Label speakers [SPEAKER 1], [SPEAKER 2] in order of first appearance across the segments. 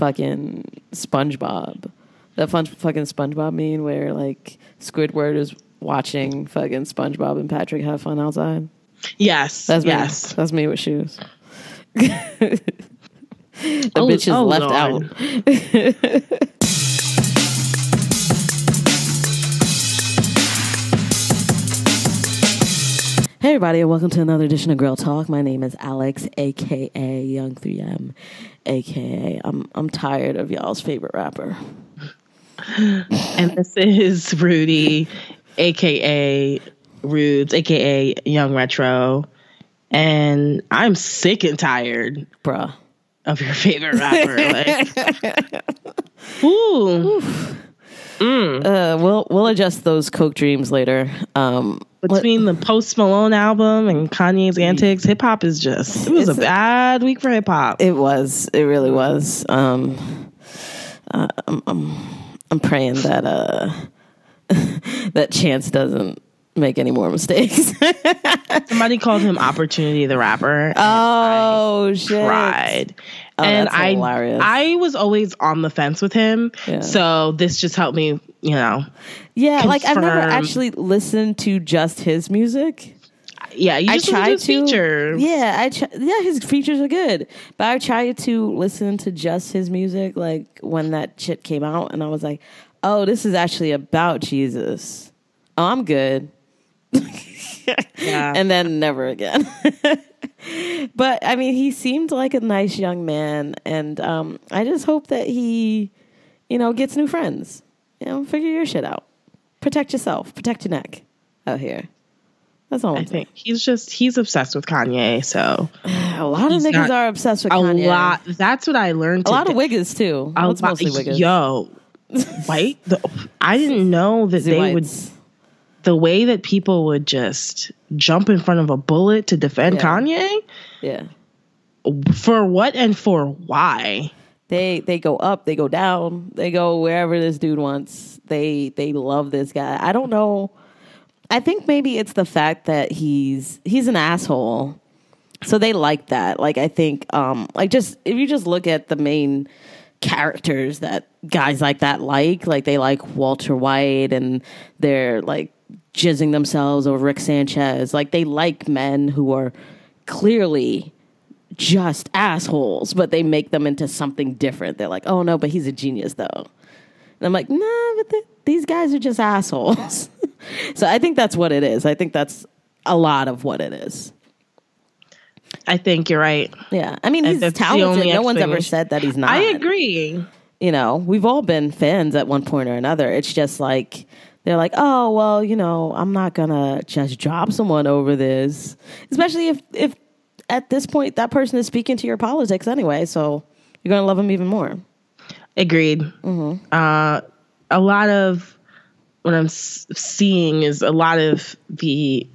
[SPEAKER 1] fucking SpongeBob. That fun fucking SpongeBob meme where like Squidward is watching fucking SpongeBob and Patrick have fun outside.
[SPEAKER 2] Yes.
[SPEAKER 1] That's me.
[SPEAKER 2] yes.
[SPEAKER 1] That's me with shoes. the
[SPEAKER 2] Oh,
[SPEAKER 1] bitch is
[SPEAKER 2] oh,
[SPEAKER 1] left
[SPEAKER 2] Lord.
[SPEAKER 1] out. Hey everybody, and welcome to another edition of Girl Talk. My name is Alex, aka Young 3M, aka I'm I'm tired of y'all's favorite rapper.
[SPEAKER 2] And this is Rudy, aka Rudes, aka Young Retro. And I'm sick and tired
[SPEAKER 1] Bruh.
[SPEAKER 2] of your favorite rapper. like, ooh.
[SPEAKER 1] Uh, we'll we'll adjust those coke dreams later. Um,
[SPEAKER 2] Between the Post Malone album and Kanye's antics, hip hop is just, it was a
[SPEAKER 1] a-
[SPEAKER 2] bad week for hip hop.
[SPEAKER 1] it was, it really was. Um, uh, I'm, I'm I'm praying that uh that Chance doesn't make any more mistakes.
[SPEAKER 2] Somebody called him Opportunity the Rapper.
[SPEAKER 1] oh shit!
[SPEAKER 2] cried.
[SPEAKER 1] Oh,
[SPEAKER 2] and I
[SPEAKER 1] hilarious.
[SPEAKER 2] I was always on the fence with him.
[SPEAKER 1] Yeah.
[SPEAKER 2] So this just helped me, you know.
[SPEAKER 1] Yeah, like I've never actually listened to just his music.
[SPEAKER 2] Yeah, you
[SPEAKER 1] I tried
[SPEAKER 2] to features.
[SPEAKER 1] Yeah, I yeah, his features are good, but I tried to listen to just his music like when that shit came out, and I was like, oh, this is actually about Jesus. Oh, I'm good.
[SPEAKER 2] Yeah.
[SPEAKER 1] and then never again. but I mean, he seemed like a nice young man, and um, I just hope that he, you know, gets new friends. You know, figure your shit out. Protect yourself. Protect your neck out here. That's all
[SPEAKER 2] I
[SPEAKER 1] I'm saying.
[SPEAKER 2] think he's just he's obsessed with Kanye. So
[SPEAKER 1] A lot of niggas are obsessed with
[SPEAKER 2] a
[SPEAKER 1] Kanye.
[SPEAKER 2] A lot. That's what I learned.
[SPEAKER 1] A lot of
[SPEAKER 2] today.
[SPEAKER 1] Wiggers too.
[SPEAKER 2] A
[SPEAKER 1] It's
[SPEAKER 2] lot-
[SPEAKER 1] mostly Wiggers.
[SPEAKER 2] Yo, white. The, I didn't know that
[SPEAKER 1] Zoo
[SPEAKER 2] they would. The way that people would just jump in front of a bullet to defend
[SPEAKER 1] Yeah.
[SPEAKER 2] Kanye
[SPEAKER 1] Yeah.
[SPEAKER 2] for what and for why.
[SPEAKER 1] They they go up, they go down, they go wherever this dude wants. They they love this guy. I don't know. I think maybe it's the fact that he's he's an asshole. So they like that. Like I think um like just if you just look at the main characters that guys like that like, like they like Walter White and they're like jizzing themselves over Rick Sanchez. Like they like men who are clearly just assholes, but they make them into something different. They're like, oh no, but he's a genius though. And I'm like, nah, but th- these guys are just assholes. so I think that's what it is. I think that's a lot of what it is.
[SPEAKER 2] I think you're right.
[SPEAKER 1] Yeah. I mean, he's talented. No one's ever said that he's not.
[SPEAKER 2] I agree.
[SPEAKER 1] You know, we've all been fans at one point or another. It's just like, they're like, oh, well, you know, I'm not going to just drop someone over this. Especially if, if at this point that person is speaking to your politics anyway. So you're going to love them even more.
[SPEAKER 2] Agreed.
[SPEAKER 1] Mm-hmm.
[SPEAKER 2] Uh, a lot of what I'm seeing is a lot of the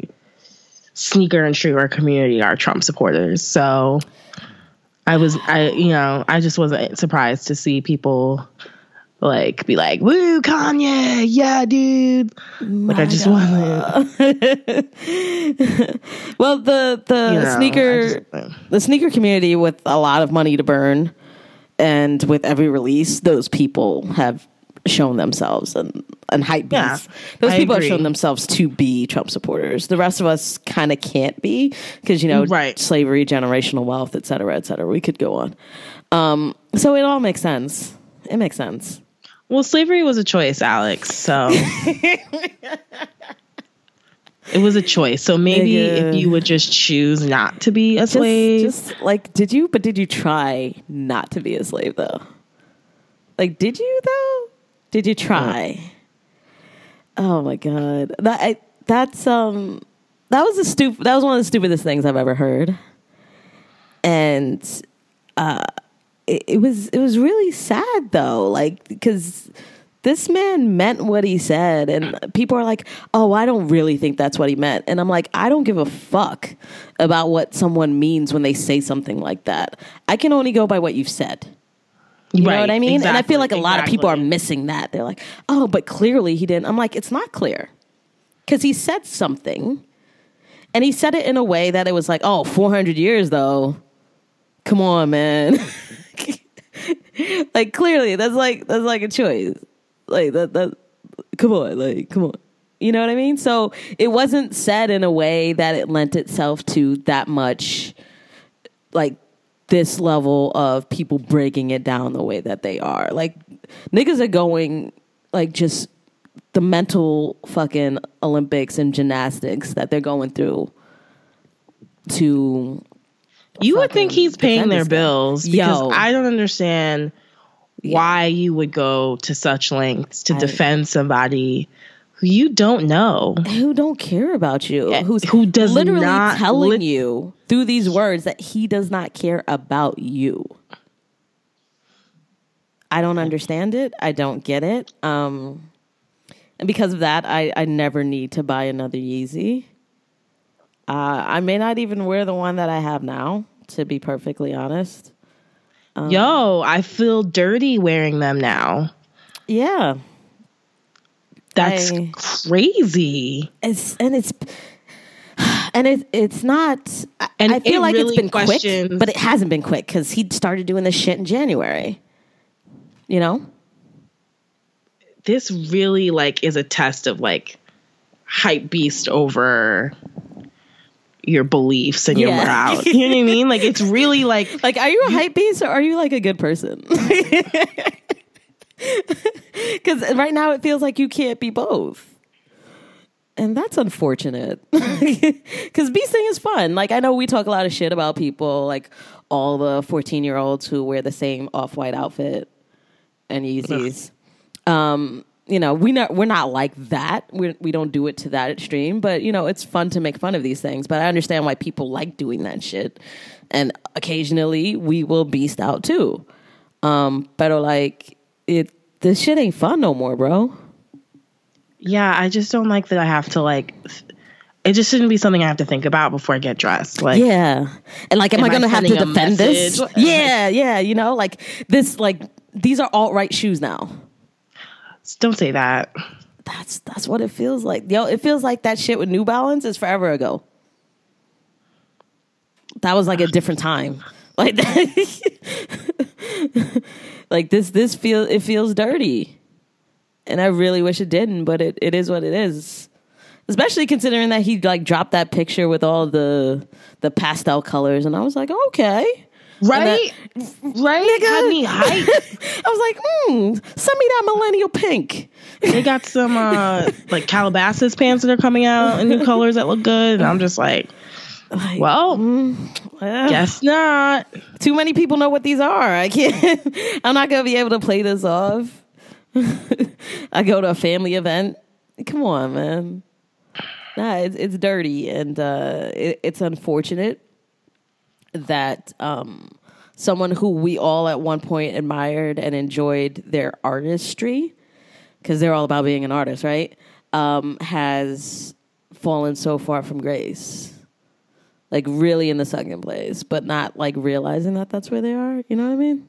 [SPEAKER 2] sneaker and streetwear community are Trump supporters. So I was, I you know, I just wasn't surprised to see people like be like, "Woo, Kanye, yeah, dude." Like I just wanted,
[SPEAKER 1] Well, the the
[SPEAKER 2] you know,
[SPEAKER 1] sneaker
[SPEAKER 2] just-
[SPEAKER 1] the sneaker community with a lot of money to burn and with every release those people have shown themselves and and hype
[SPEAKER 2] Yeah,
[SPEAKER 1] those
[SPEAKER 2] I
[SPEAKER 1] people
[SPEAKER 2] agree.
[SPEAKER 1] have shown themselves to be Trump supporters. The rest of us kind of can't be because you know
[SPEAKER 2] Right.
[SPEAKER 1] slavery, generational wealth, et cetera, et cetera. We could go on. Um, so it all makes sense. It makes sense.
[SPEAKER 2] Well, slavery was a choice, Alex. So it was a choice. So maybe
[SPEAKER 1] Nigga.
[SPEAKER 2] if you would just choose not to be a slave,
[SPEAKER 1] just like, did you? But did you try not to be a slave though? Like, did you though? Did you try? Oh my god, that I, that's um, that was a stupid. That was one of the stupidest things I've ever heard, and uh, it, it was it was really sad though, like because. This man meant what he said, and people are like, "Oh, I don't really think that's what he meant." And I'm like, "I don't give a fuck about what someone means when they say something like that. I can only go by what you've said." You know what I mean? and I feel like a lot of people are missing that. They're like, "Oh, but clearly he didn't." I'm like, "It's not clear." Cuz he said something. And he said it in a way that it was like, "Oh, 400 years though. Come on, man." like clearly that's like that's like a choice. Like that that come on, like come on. You know what I mean? So it wasn't said in a way that it lent itself to that much like this level of people breaking it down the way that they are. Like niggas are going like just the mental fucking Olympics and gymnastics that they're going through to
[SPEAKER 2] You would think he's paying their bills because
[SPEAKER 1] Yo.
[SPEAKER 2] I don't understand why you would go to such lengths to
[SPEAKER 1] I-
[SPEAKER 2] defend somebody who you don't know.
[SPEAKER 1] who don't care about you, who's
[SPEAKER 2] who does
[SPEAKER 1] literally
[SPEAKER 2] not
[SPEAKER 1] telling
[SPEAKER 2] lit-
[SPEAKER 1] you through these words that he does not care about you. I don't understand it. I don't get it. Um, and because of that, I, I never need to buy another Yeezy. Uh, I may not even wear the one that I have now, to be perfectly honest. Um,
[SPEAKER 2] Yo, I feel dirty wearing them now.
[SPEAKER 1] Yeah,
[SPEAKER 2] That's
[SPEAKER 1] I-
[SPEAKER 2] crazy.
[SPEAKER 1] it's and it's and it, it's not I-
[SPEAKER 2] And
[SPEAKER 1] i feel
[SPEAKER 2] it
[SPEAKER 1] like
[SPEAKER 2] really
[SPEAKER 1] it's been
[SPEAKER 2] questions-
[SPEAKER 1] quick but it hasn't been quick because he started doing this shit in january you know
[SPEAKER 2] This really like is a test of like hype beast over your beliefs and your
[SPEAKER 1] Yeah.
[SPEAKER 2] morale. You know what I mean? Like it's really like
[SPEAKER 1] like are you a hype beast or are you like a good person because right now it feels like you can't be both and that's unfortunate because beasting is fun like i know we talk a lot of shit about people like all the 14 year olds who wear the same off-white outfit and Yeezys. Um, you know, we not we're not like that. We we don't do it to that extreme, but you know, it's fun to make fun of these things. But I understand why people like doing that shit, and occasionally we will beast out too. Um, but like it, this shit ain't fun no more, bro.
[SPEAKER 2] yeah, I just don't like that I have to like it just shouldn't be something I have to think about before I get dressed. Like
[SPEAKER 1] Yeah, and like, am, I
[SPEAKER 2] Am I
[SPEAKER 1] gonna have to defend this? Yeah, yeah. You know, like this, like these are alt right shoes now.
[SPEAKER 2] Don't say that.
[SPEAKER 1] That's that's what it feels like. Yo, it feels like that shit with New Balance is forever ago. That was like a different time. Like that. like this this feel it feels dirty. And I really wish it didn't, but it, it is what it is. Especially considering that he like dropped that picture with all the the pastel colors and I was like, okay.
[SPEAKER 2] Right? right? Had me hype.
[SPEAKER 1] I was like, hmm, send me that millennial pink.
[SPEAKER 2] They got some uh like Calabasas pants that are coming out in new colors that look good. And I'm just like,
[SPEAKER 1] Like,
[SPEAKER 2] well,
[SPEAKER 1] ugh.
[SPEAKER 2] guess not.
[SPEAKER 1] too many people know what these are. I can't. I'm not gonna be able to play this off. I go to a family event. Come on, man. Nah, it's it's dirty and uh, it, it's unfortunate that um, someone who we all at one point admired and enjoyed their artistry, because they're all about being an artist, right? Um, has fallen so far from grace like really in the second place, but not like realizing that that's where they are. You know what I mean?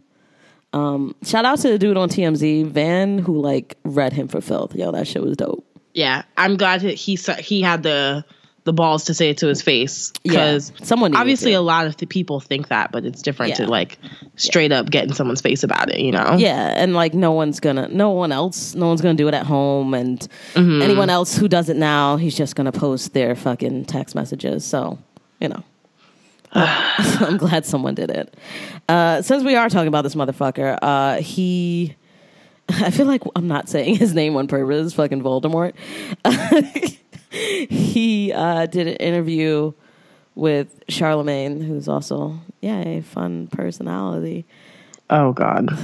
[SPEAKER 1] Um, shout out to the dude on TMZ, Van, who like read him for filth. Yo, that shit was dope.
[SPEAKER 2] Yeah, I'm glad that he he had the the balls to say it to his face because
[SPEAKER 1] Yeah, someone
[SPEAKER 2] obviously a lot of the people think that, but it's different
[SPEAKER 1] Yeah.
[SPEAKER 2] to like straight up get in someone's face about it. You know?
[SPEAKER 1] Yeah, and like no one's gonna, no one else, no one's gonna do it at home, and anyone else who does it now, he's just gonna post their fucking text messages. So, you know. I'm glad someone did it. Uh, since we are talking about this motherfucker, uh, he. I feel like I'm not saying his name on purpose. Fucking Voldemort. he uh, did an interview with Charlemagne, who's also yeah a fun personality.
[SPEAKER 2] Oh God.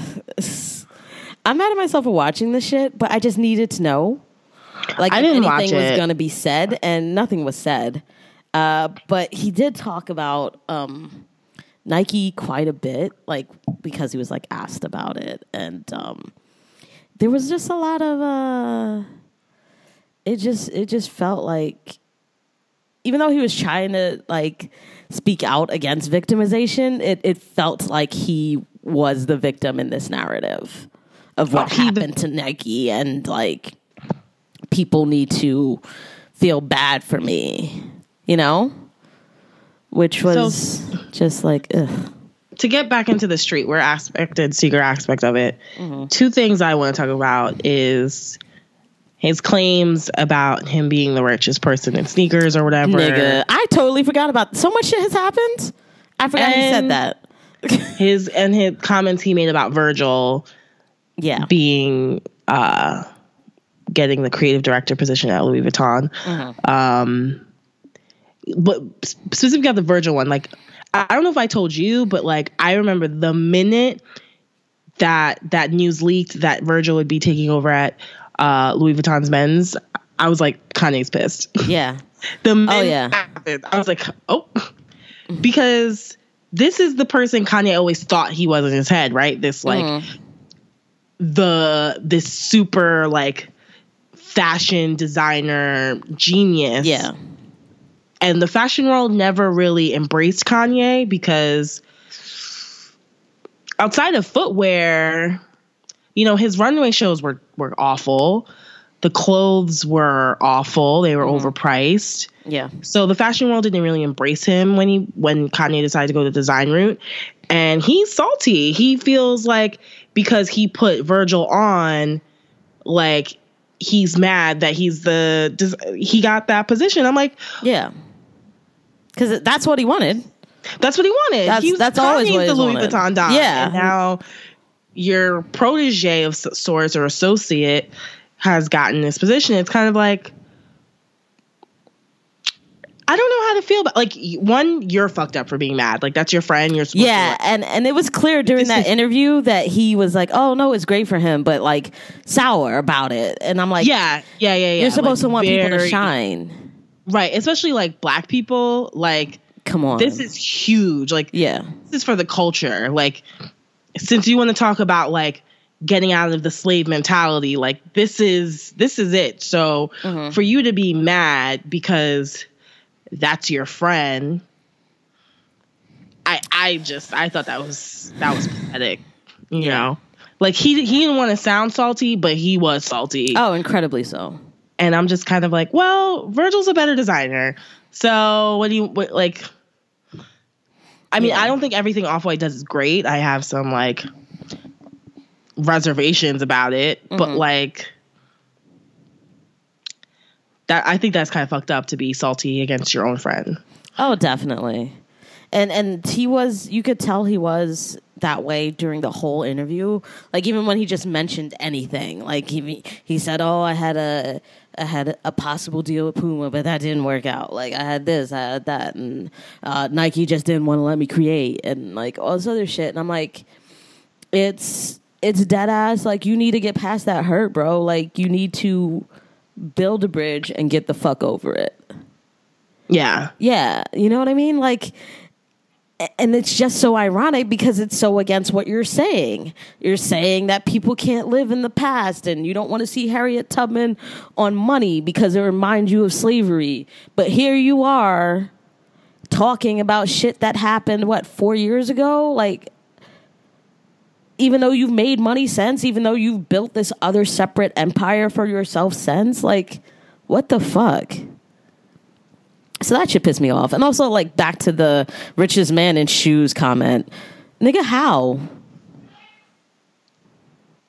[SPEAKER 1] I'm mad at myself for watching this shit, but I just needed to know. Like
[SPEAKER 2] I
[SPEAKER 1] if
[SPEAKER 2] didn't
[SPEAKER 1] anything was gonna be said, and nothing was said. Uh, but he did talk about um, Nike quite a bit, like because he was like asked about it, and um, there was just a lot of. Uh, it just it just felt like, even though he was trying to like speak out against victimization, it it felt like he was the victim in this narrative of what
[SPEAKER 2] Oh,
[SPEAKER 1] happened to Nike, and like people need to feel bad for me, you know? Which was just like, ugh.
[SPEAKER 2] to get back into the streetwear aspect and secret aspect of it,
[SPEAKER 1] Mm-hmm.
[SPEAKER 2] two things I want to talk about is his claims about him being the richest person in sneakers or whatever.
[SPEAKER 1] Nigga, I totally forgot about so much shit has happened. I forgot he said that.
[SPEAKER 2] His and his comments he made about Virgil
[SPEAKER 1] Yeah.
[SPEAKER 2] being uh getting the creative director position at Louis Vuitton.
[SPEAKER 1] Mm-hmm.
[SPEAKER 2] Um but specifically about the Virgil one, like I don't know if I told you, but like I remember the minute that that news leaked that Virgil would be taking over at uh Louis Vuitton's men's, I was like Kanye's pissed.
[SPEAKER 1] Yeah.
[SPEAKER 2] the oh
[SPEAKER 1] yeah.
[SPEAKER 2] happened, I was like, oh because this is the person Kanye always thought he was in his head, right? This like
[SPEAKER 1] Mhm.
[SPEAKER 2] the this super like fashion designer genius.
[SPEAKER 1] Yeah.
[SPEAKER 2] And the fashion world never really embraced Kanye because outside of footwear, you know, his runway shows were were awful. The clothes were awful. They were mm-hmm. overpriced.
[SPEAKER 1] Yeah.
[SPEAKER 2] So the fashion world didn't really embrace him when he when Kanye decided to go the design route. And he's salty. He feels like because he put Virgil on, like he's mad that he's the he got that position. I'm like,
[SPEAKER 1] Yeah. Because that's what he wanted.
[SPEAKER 2] that's what he wanted.
[SPEAKER 1] That's-
[SPEAKER 2] he was
[SPEAKER 1] that's always what
[SPEAKER 2] the Louis
[SPEAKER 1] wanted.
[SPEAKER 2] Vuitton don.
[SPEAKER 1] Yeah.
[SPEAKER 2] And now your protege of sorts or associate has gotten this position. It's kind of like I don't know how to feel about like one, you're fucked up for being mad. Like that's your friend. You're supposed
[SPEAKER 1] Yeah, and and it was clear during that interview that he was like, "Oh no, it's great for him," but like sour about it. And I'm like,
[SPEAKER 2] yeah, yeah, yeah, yeah.
[SPEAKER 1] you're supposed
[SPEAKER 2] Like,
[SPEAKER 1] to want people to shine."
[SPEAKER 2] right? Especially like black people. Like
[SPEAKER 1] Come on,
[SPEAKER 2] this is huge. Like
[SPEAKER 1] yeah,
[SPEAKER 2] this is for the culture. Like, since you want to talk about like getting out of the slave mentality, like this is this is it. So
[SPEAKER 1] Mm-hmm.
[SPEAKER 2] for you to be mad because that's your friend, I I just I thought that was that was pathetic. You
[SPEAKER 1] Yeah.
[SPEAKER 2] know, like he he didn't want to sound salty, but he was salty,
[SPEAKER 1] oh, incredibly so.
[SPEAKER 2] and I'm just kind of like, well, Virgil's a better designer. So what do you what, like? I mean,
[SPEAKER 1] Yeah.
[SPEAKER 2] I don't think everything Off White does is great. I have some like reservations about it, but
[SPEAKER 1] Mhm.
[SPEAKER 2] like that, I think that's kind of fucked up to be salty against your own friend.
[SPEAKER 1] Oh, definitely. And and he was you could tell he was that way during the whole interview. Like even when he just mentioned anything. Like he he said, "Oh, I had a I had a possible deal with Puma, but that didn't work out. Like I had this, I had that, and uh, Nike just didn't want to let me create, and like all this other shit." And I'm like, it's it's dead ass. Like you need to get past that hurt, bro. Like you need to build a bridge and get the fuck over it.
[SPEAKER 2] Yeah,
[SPEAKER 1] Yeah, you know what I mean? Like and it's just so ironic because it's so against what you're saying. You're saying that people can't live in the past and you don't want to see Harriet Tubman on money because it reminds you of slavery. But here you are talking about shit that happened what 4 years ago? Like even though you've made money since, even though you've built this other separate empire for yourself since, like what the fuck? So that should piss me off. And also, like, back to the richest man in shoes comment. Nigga, how?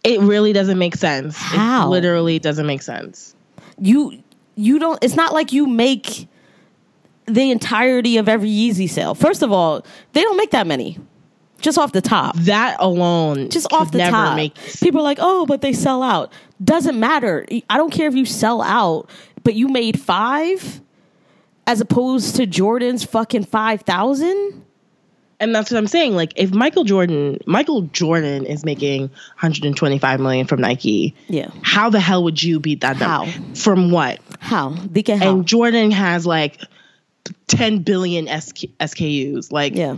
[SPEAKER 2] it really doesn't make sense.
[SPEAKER 1] How?
[SPEAKER 2] It literally doesn't make sense.
[SPEAKER 1] You you don't it's not like you make the entirety of every Yeezy sale. First of all, they don't make that many. Just off the top.
[SPEAKER 2] That alone,
[SPEAKER 1] Just off the
[SPEAKER 2] never
[SPEAKER 1] top. People are like, oh, but they sell out. Doesn't matter. I don't care if you sell out, but you made five as opposed to Jordan's fucking five thousand.
[SPEAKER 2] And that's what I'm saying. Like, if Michael Jordan, Michael Jordan is making 125 million from Nike,
[SPEAKER 1] Yeah.
[SPEAKER 2] how the hell would you beat that number?
[SPEAKER 1] How?
[SPEAKER 2] From what?
[SPEAKER 1] How? Dike how?
[SPEAKER 2] And Jordan has like 10 billion SK, SKUs. Like,
[SPEAKER 1] yeah.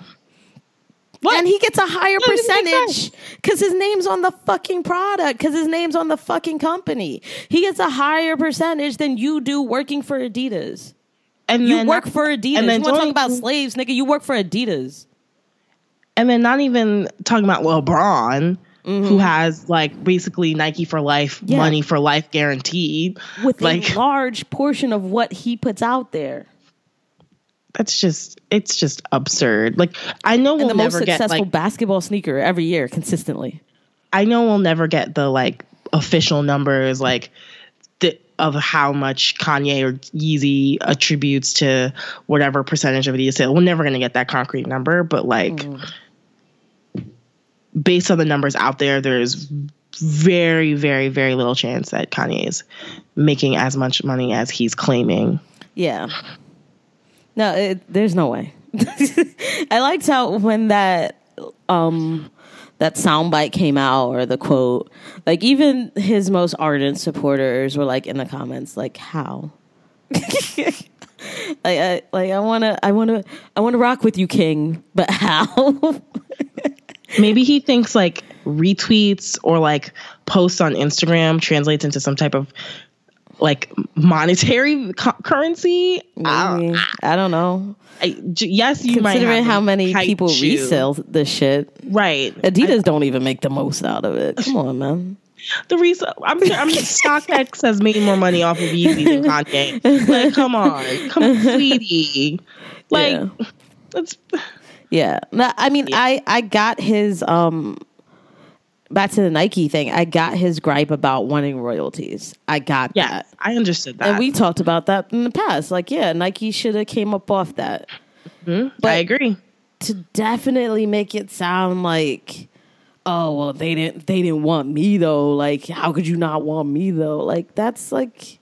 [SPEAKER 2] what?
[SPEAKER 1] And he gets a higher
[SPEAKER 2] That
[SPEAKER 1] percentage because his name's on the fucking product, because his name's on the fucking company. He gets a higher percentage than you do working for Adidas.
[SPEAKER 2] And
[SPEAKER 1] You
[SPEAKER 2] then
[SPEAKER 1] work for Adidas.
[SPEAKER 2] and then
[SPEAKER 1] you want to talk about slaves, nigga? You work for Adidas.
[SPEAKER 2] and then not even talking about LeBron,
[SPEAKER 1] Mm-hmm.
[SPEAKER 2] who has like basically Nike for life,
[SPEAKER 1] Yeah.
[SPEAKER 2] money for life guaranteed.
[SPEAKER 1] With
[SPEAKER 2] like,
[SPEAKER 1] a large portion of what he puts out there.
[SPEAKER 2] that's just it's just absurd. Like I know we'll
[SPEAKER 1] and the most
[SPEAKER 2] never get
[SPEAKER 1] successful
[SPEAKER 2] like
[SPEAKER 1] basketball sneaker every year consistently.
[SPEAKER 2] I know we'll never get the like official numbers like of how much Kanye or Yeezy attributes to whatever percentage of the sale. We're never going to get that concrete number, but like
[SPEAKER 1] Mm.
[SPEAKER 2] based on the numbers out there, there's very, very, very little chance that Kanye is making as much money as he's claiming.
[SPEAKER 1] Yeah. No, it, there's no way. I liked how when that um that soundbite came out or the quote, like even his most ardent supporters were like in the comments, like how. like I like I wanna I wanna I wanna rock with you, King, but how?
[SPEAKER 2] Maybe he thinks like retweets or like posts on Instagram translates into some type of like monetary cu- currency. I don't-
[SPEAKER 1] I don't know.
[SPEAKER 2] I, j- yes, you might
[SPEAKER 1] Considering how many people
[SPEAKER 2] shoe.
[SPEAKER 1] resell this shit.
[SPEAKER 2] Right.
[SPEAKER 1] Adidas don't even make the most out of it. Come on, man.
[SPEAKER 2] The resale. I'm sure. I'm StockX has made more money off of Yeezy than Kanye. Like, come on, come sweetie. Like,
[SPEAKER 1] Yeah.
[SPEAKER 2] that's
[SPEAKER 1] Yeah. No, I mean, I I got his um back to the Nike thing. I got his gripe about wanting royalties. I got
[SPEAKER 2] yeah.
[SPEAKER 1] that.
[SPEAKER 2] I understood that.
[SPEAKER 1] And we talked about that in the past. Like, yeah, Nike should have came up off that. Mm-hmm.
[SPEAKER 2] I
[SPEAKER 1] but-
[SPEAKER 2] agree.
[SPEAKER 1] To definitely make it sound like oh, well, they didn't they didn't want me though. Like, how could you not want me though? Like that's like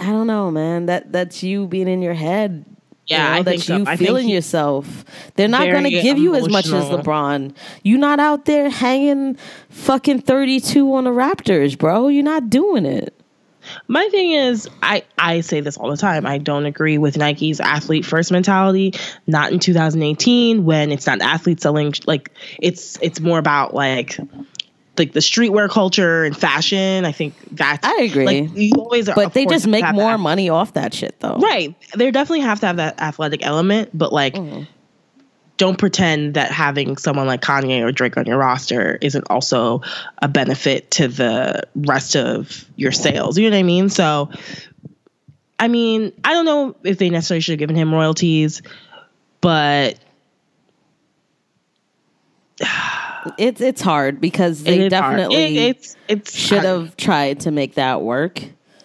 [SPEAKER 1] I don't know, man. That that's you being in your head
[SPEAKER 2] Yeah,
[SPEAKER 1] you know,
[SPEAKER 2] I
[SPEAKER 1] that's
[SPEAKER 2] think so.
[SPEAKER 1] you feeling yourself. They're not going to give you as much as. LeBron. You're not out there hanging fucking 32 on the Raptors, bro. You're not doing it.
[SPEAKER 2] My thing is, I, I say this all the time. I don't agree with Nike's athlete first mentality. Not in 2018 when it's not athletes selling. Like it's it's more about like like the streetwear culture and fashion. I think that's
[SPEAKER 1] I agree.
[SPEAKER 2] Like you always are,
[SPEAKER 1] But they just make more
[SPEAKER 2] that-
[SPEAKER 1] money off that shit, though.
[SPEAKER 2] Right. They definitely have to have that athletic element, but like.
[SPEAKER 1] Mm-hmm.
[SPEAKER 2] Don't pretend that having someone like Kanye or Drake on your roster isn't also a benefit to the rest of your sales. You know what I mean? So, I mean, I don't know if they necessarily should have given him royalties, but
[SPEAKER 1] It's it's hard because they
[SPEAKER 2] hard.
[SPEAKER 1] definitely
[SPEAKER 2] It- it's it's
[SPEAKER 1] should
[SPEAKER 2] hard.
[SPEAKER 1] have tried to make that work.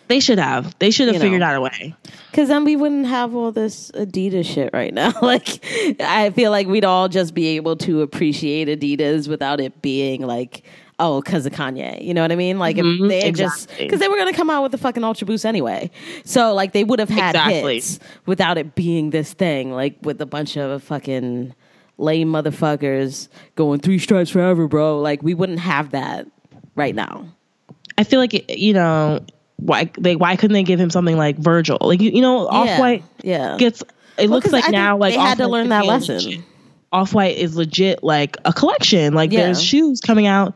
[SPEAKER 2] They should have. They should have
[SPEAKER 1] You
[SPEAKER 2] figured
[SPEAKER 1] know.
[SPEAKER 2] out a way.
[SPEAKER 1] Because then we wouldn't have all this Adidas shit right now. like, I feel like we'd all just be able to appreciate Adidas without it being like, oh, because of Kanye. You know what I mean? Like, if
[SPEAKER 2] Mhm,
[SPEAKER 1] they had just because they were gonna come out with the fucking Ultra Boost anyway. So like, they would have had
[SPEAKER 2] Exactly.
[SPEAKER 1] hits without it being this thing. Like with a bunch of fucking lame motherfuckers going three stripes forever, bro. Like, we wouldn't have that right now.
[SPEAKER 2] I feel like it, you know why they why couldn't they give him something like Virgil? Like you, you know, Off White
[SPEAKER 1] yeah.
[SPEAKER 2] gets. It looks
[SPEAKER 1] 'cause I
[SPEAKER 2] like
[SPEAKER 1] think
[SPEAKER 2] now like
[SPEAKER 1] they had to learn that lesson.
[SPEAKER 2] legit- Off-White is legit like a collection. Like
[SPEAKER 1] Yeah. Mm-hmm.
[SPEAKER 2] there's shoes coming out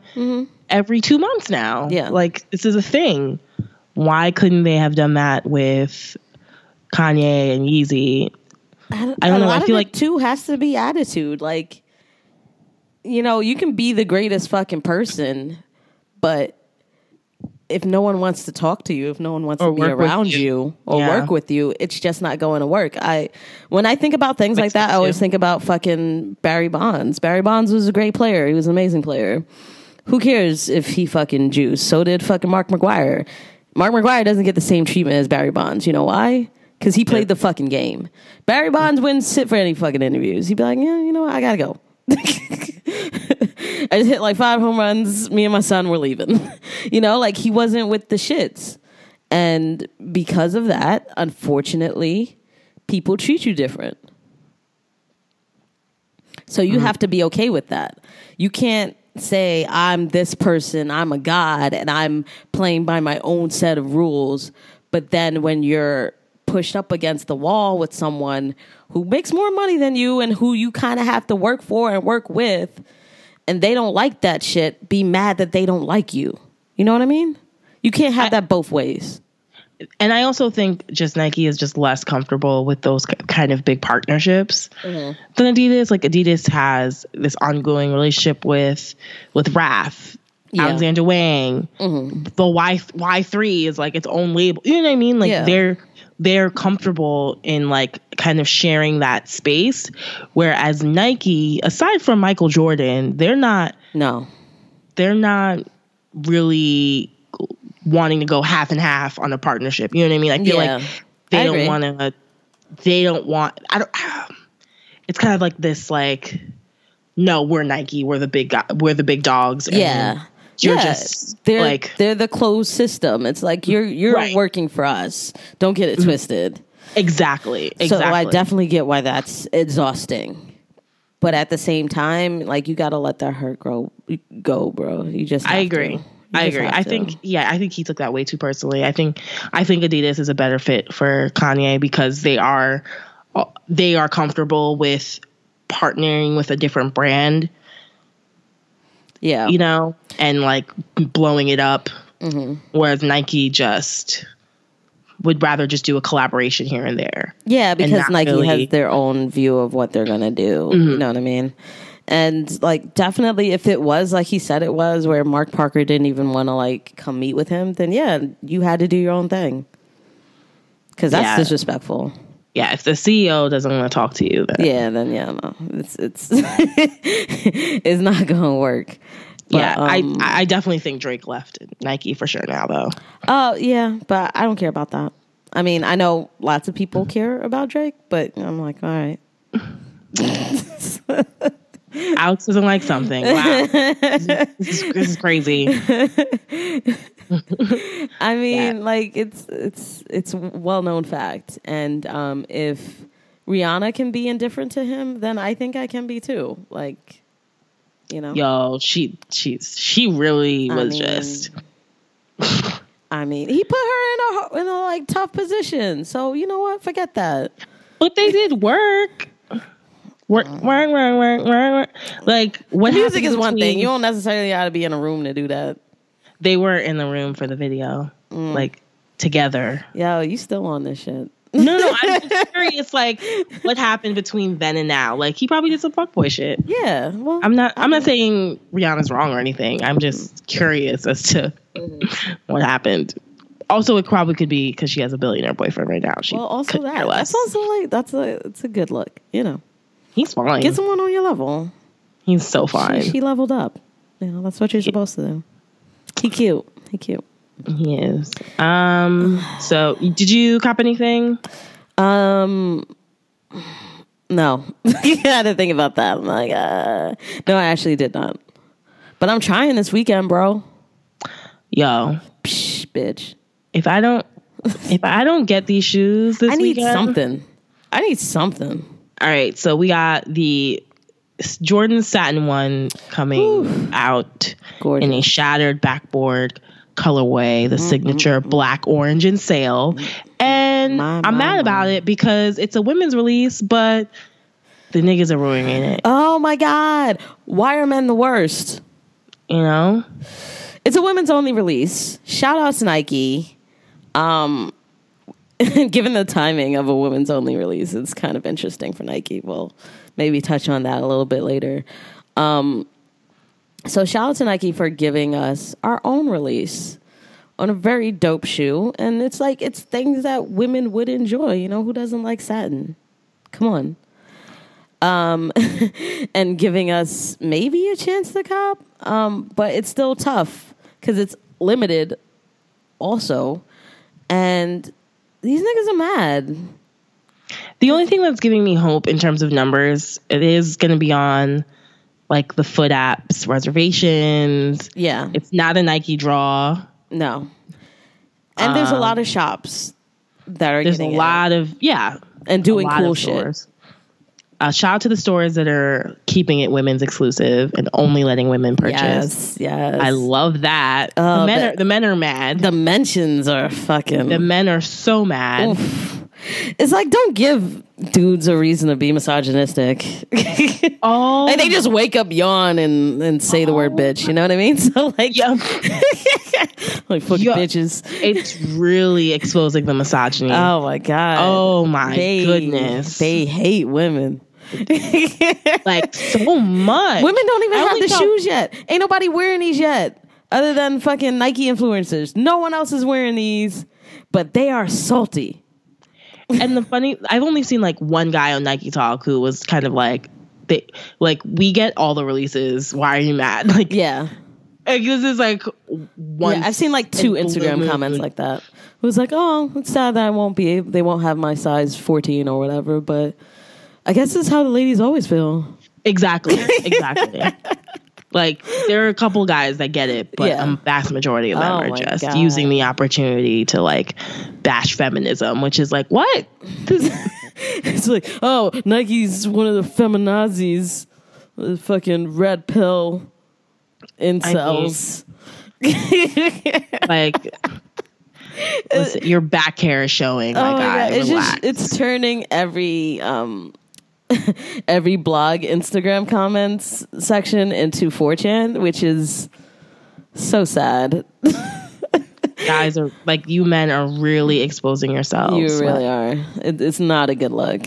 [SPEAKER 2] every two months now.
[SPEAKER 1] Yeah.
[SPEAKER 2] like this is a thing. Why couldn't they have done that with Kanye and Yeezy?
[SPEAKER 1] I don't,
[SPEAKER 2] I don't
[SPEAKER 1] a
[SPEAKER 2] know,
[SPEAKER 1] lot
[SPEAKER 2] I feel like-
[SPEAKER 1] too has to be attitude. Like, you know, you can be the greatest fucking person, but if no one wants to talk to you, if no one wants to be around
[SPEAKER 2] you.
[SPEAKER 1] you, or
[SPEAKER 2] Yeah.
[SPEAKER 1] work with you, it's just not going to work. I when I think about things like that, I always
[SPEAKER 2] too.
[SPEAKER 1] think about fucking Barry Bonds. Barry Bonds was a great player. He was an amazing player. Who cares if he fucking juiced? So did fucking Mark McGwire. Mark McGwire doesn't get the same treatment as Barry Bonds. You know why? Because he played the fucking game. Barry Bonds wouldn't sit for any fucking interviews. He'd be like, yeah, you know what? I gotta go. I just hit like five home runs. Me and my son were leaving. you know, like he wasn't with the shits. And because of that, unfortunately, people treat you different. So you mm-hmm. have to be okay with that. You can't say, I'm this person, I'm a god, and I'm playing by my own set of rules. But then when you're pushed up against the wall with someone who makes more money than you and who you kind of have to work for and work with, and they don't like that shit, be mad that they don't like you. You know what I mean? You can't have that both ways.
[SPEAKER 2] And I also think just Nike is just less comfortable with those kind of big partnerships mm-hmm. than Adidas. Like Adidas has this ongoing relationship with with Raf
[SPEAKER 1] Yeah.
[SPEAKER 2] Alexander Wang. Mm-hmm. The Y Y three is like its own label. You know what I mean? Like
[SPEAKER 1] Yeah.
[SPEAKER 2] they're they're comfortable in like kind of sharing that space. Whereas Nike, aside from Michael Jordan, they're not
[SPEAKER 1] No.
[SPEAKER 2] they're not really wanting to go half and half on a partnership. You know what I mean? I feel
[SPEAKER 1] Yeah.
[SPEAKER 2] like they
[SPEAKER 1] I
[SPEAKER 2] don't want to. They don't want. I don't. It's kind of like this. Like, no, we're Nike. We're the big. guy We're the big dogs. and
[SPEAKER 1] Yeah.
[SPEAKER 2] You're
[SPEAKER 1] yeah.
[SPEAKER 2] just
[SPEAKER 1] they're
[SPEAKER 2] like
[SPEAKER 1] they're the closed system. It's like you're you're
[SPEAKER 2] Right.
[SPEAKER 1] working for us. Don't get it mm-hmm. twisted.
[SPEAKER 2] exactly. Exactly.
[SPEAKER 1] So I definitely get why that's exhausting. But at the same time, like you got to let that hurt grow go, bro. You just
[SPEAKER 2] I agree.
[SPEAKER 1] to. You
[SPEAKER 2] I agree. I think yeah, I think he took that way too personally. I think I think Adidas is a better fit for Kanye because they are they are comfortable with partnering with a different brand,
[SPEAKER 1] yeah.
[SPEAKER 2] you know, and like blowing it up.
[SPEAKER 1] Mm-hmm.
[SPEAKER 2] Whereas Nike just would rather just do a collaboration here and there.
[SPEAKER 1] Yeah, because Nike
[SPEAKER 2] really- Mm-hmm.
[SPEAKER 1] has their own view of what they're gonna do. You know what I mean? And like definitely if it was like he said it was where Mark Parker didn't even want to like come meet with him, then yeah, you had to do your own thing. Cuz that's
[SPEAKER 2] Yeah.
[SPEAKER 1] disrespectful.
[SPEAKER 2] Yeah, if the CEO doesn't want to talk to you, then
[SPEAKER 1] Yeah, then yeah, no. It's it's it's not going to work. But,
[SPEAKER 2] yeah,
[SPEAKER 1] um,
[SPEAKER 2] I I definitely think Drake left Nike for sure now though.
[SPEAKER 1] Oh, yeah, but I don't care about that. I mean, I know lots of people care about Drake, but I'm like, all right.
[SPEAKER 2] Alex doesn't like something. Wow, this, is, this is crazy.
[SPEAKER 1] I mean, like it's it's it's well-known fact, and um, if Rihanna can be indifferent to him, then I think I can be too. Like, you know,
[SPEAKER 2] Yo, she she's she really
[SPEAKER 1] I
[SPEAKER 2] was
[SPEAKER 1] mean,
[SPEAKER 2] just
[SPEAKER 1] I mean, he put her in a in a like tough position, so you know what? Forget that.
[SPEAKER 2] but they did work. Work, work, work, work, work, work. Like what
[SPEAKER 1] Music is one thing. You don't necessarily got to be in a room to do that.
[SPEAKER 2] They weren't in the room for the video,
[SPEAKER 1] Mm.
[SPEAKER 2] like together.
[SPEAKER 1] Yo, you still on this shit?
[SPEAKER 2] No, no, I'm just curious. Like what happened between then and now? Like he probably did some fuckboy shit.
[SPEAKER 1] Yeah. Well,
[SPEAKER 2] I'm not. I'm not saying Rihanna's wrong or anything. I'm just curious as to
[SPEAKER 1] Mm-hmm.
[SPEAKER 2] what happened. Also, it probably could be because she has a billionaire boyfriend right now. She
[SPEAKER 1] well, also that. That's also like that's a it's a good look. You know,
[SPEAKER 2] He's fine.
[SPEAKER 1] get someone on your level.
[SPEAKER 2] He's so fine.
[SPEAKER 1] She, she leveled up. You know, that's what you're supposed to do. He cute. He cute.
[SPEAKER 2] He is. Um. So, did you cop anything?
[SPEAKER 1] Um, no, I had to think about that. I'm like, uh, no, I actually did not. But I'm trying this weekend, bro.
[SPEAKER 2] Yo,
[SPEAKER 1] Psh, bitch.
[SPEAKER 2] if I don't, if I don't get these shoes this
[SPEAKER 1] I need
[SPEAKER 2] weekend,
[SPEAKER 1] something. I need something.
[SPEAKER 2] All right. So we got the Jordan satin one coming out
[SPEAKER 1] Gorgeous.
[SPEAKER 2] in a shattered backboard colorway,
[SPEAKER 1] Mm-hmm,
[SPEAKER 2] the signature black, orange, and sail. And
[SPEAKER 1] My,
[SPEAKER 2] I'm
[SPEAKER 1] my,
[SPEAKER 2] mad
[SPEAKER 1] my.
[SPEAKER 2] about it because it's a women's release, but the niggas are ruining it.
[SPEAKER 1] Oh my god, why are men the worst?
[SPEAKER 2] You know?
[SPEAKER 1] It's a women's only release. Shout out to Nike. Um, given the timing of a women's only release, it's kind of interesting for Nike. We'll maybe touch on that a little bit later. Um, so shout out to Nike for giving us our own release on a very dope shoe, and it's like it's things that women would enjoy. You know, who doesn't like satin? Come on. Um, and giving us maybe a chance to cop, um, but it's still tough because it's limited, also, and these niggas are mad.
[SPEAKER 2] The only thing that's giving me hope in terms of numbers, it is going to be on like the foot apps, reservations.
[SPEAKER 1] Yeah,
[SPEAKER 2] It's not a Nike draw.
[SPEAKER 1] no, and there's a lot of shops that are
[SPEAKER 2] Um, There's a lot of, yeah.
[SPEAKER 1] and doing cool shit.
[SPEAKER 2] Uh, shout out to the stores that are keeping it women's exclusive and only letting women purchase.
[SPEAKER 1] Yes, yes.
[SPEAKER 2] I love that.
[SPEAKER 1] Oh,
[SPEAKER 2] the men are the men are mad.
[SPEAKER 1] the mentions are fucking.
[SPEAKER 2] the men are so mad.
[SPEAKER 1] It's like don't give dudes a reason to be misogynistic.
[SPEAKER 2] Um, oh,
[SPEAKER 1] like they just wake up, yawn, and and say the word um, bitch. You know what I mean? So like,
[SPEAKER 2] yeah,
[SPEAKER 1] like fuck
[SPEAKER 2] Yeah.
[SPEAKER 1] bitches.
[SPEAKER 2] it's really exposing the misogyny.
[SPEAKER 1] Oh my god.
[SPEAKER 2] Oh my
[SPEAKER 1] They-
[SPEAKER 2] goodness.
[SPEAKER 1] They hate women.
[SPEAKER 2] like so much.
[SPEAKER 1] Women don't even
[SPEAKER 2] I
[SPEAKER 1] have the shoes yet. Ain't nobody wearing these yet. other than fucking Nike influencers. No one else is wearing these, but they are salty.
[SPEAKER 2] and the funny, I've only seen like one guy on Nike Talk who was kind of like, they like we get all the releases. Why are you mad? Like,
[SPEAKER 1] Yeah.
[SPEAKER 2] like this is like one.
[SPEAKER 1] Yeah, I've seen like two
[SPEAKER 2] in
[SPEAKER 1] Instagram
[SPEAKER 2] blue
[SPEAKER 1] comments like that. It was like, oh, it's sad that I won't be able, they won't have my size 14 or whatever, but I guess this is how the ladies always feel.
[SPEAKER 2] Exactly. Exactly. like there are a couple guys that get it, but
[SPEAKER 1] Yeah.
[SPEAKER 2] a vast majority of them
[SPEAKER 1] Oh
[SPEAKER 2] are just
[SPEAKER 1] God.
[SPEAKER 2] using the opportunity to like bash feminism, which is like what?
[SPEAKER 1] It's like, oh, Nike's one of the feminazis, the fucking red pill incels.
[SPEAKER 2] like listen, your back hair is showing. My
[SPEAKER 1] oh my
[SPEAKER 2] guy,
[SPEAKER 1] god, it's
[SPEAKER 2] relax.
[SPEAKER 1] just it's turning every um every blog Instagram comments section into 4chan, which is so sad.
[SPEAKER 2] guys are like you men are really exposing yourselves.
[SPEAKER 1] You really are. It, it's not a good look.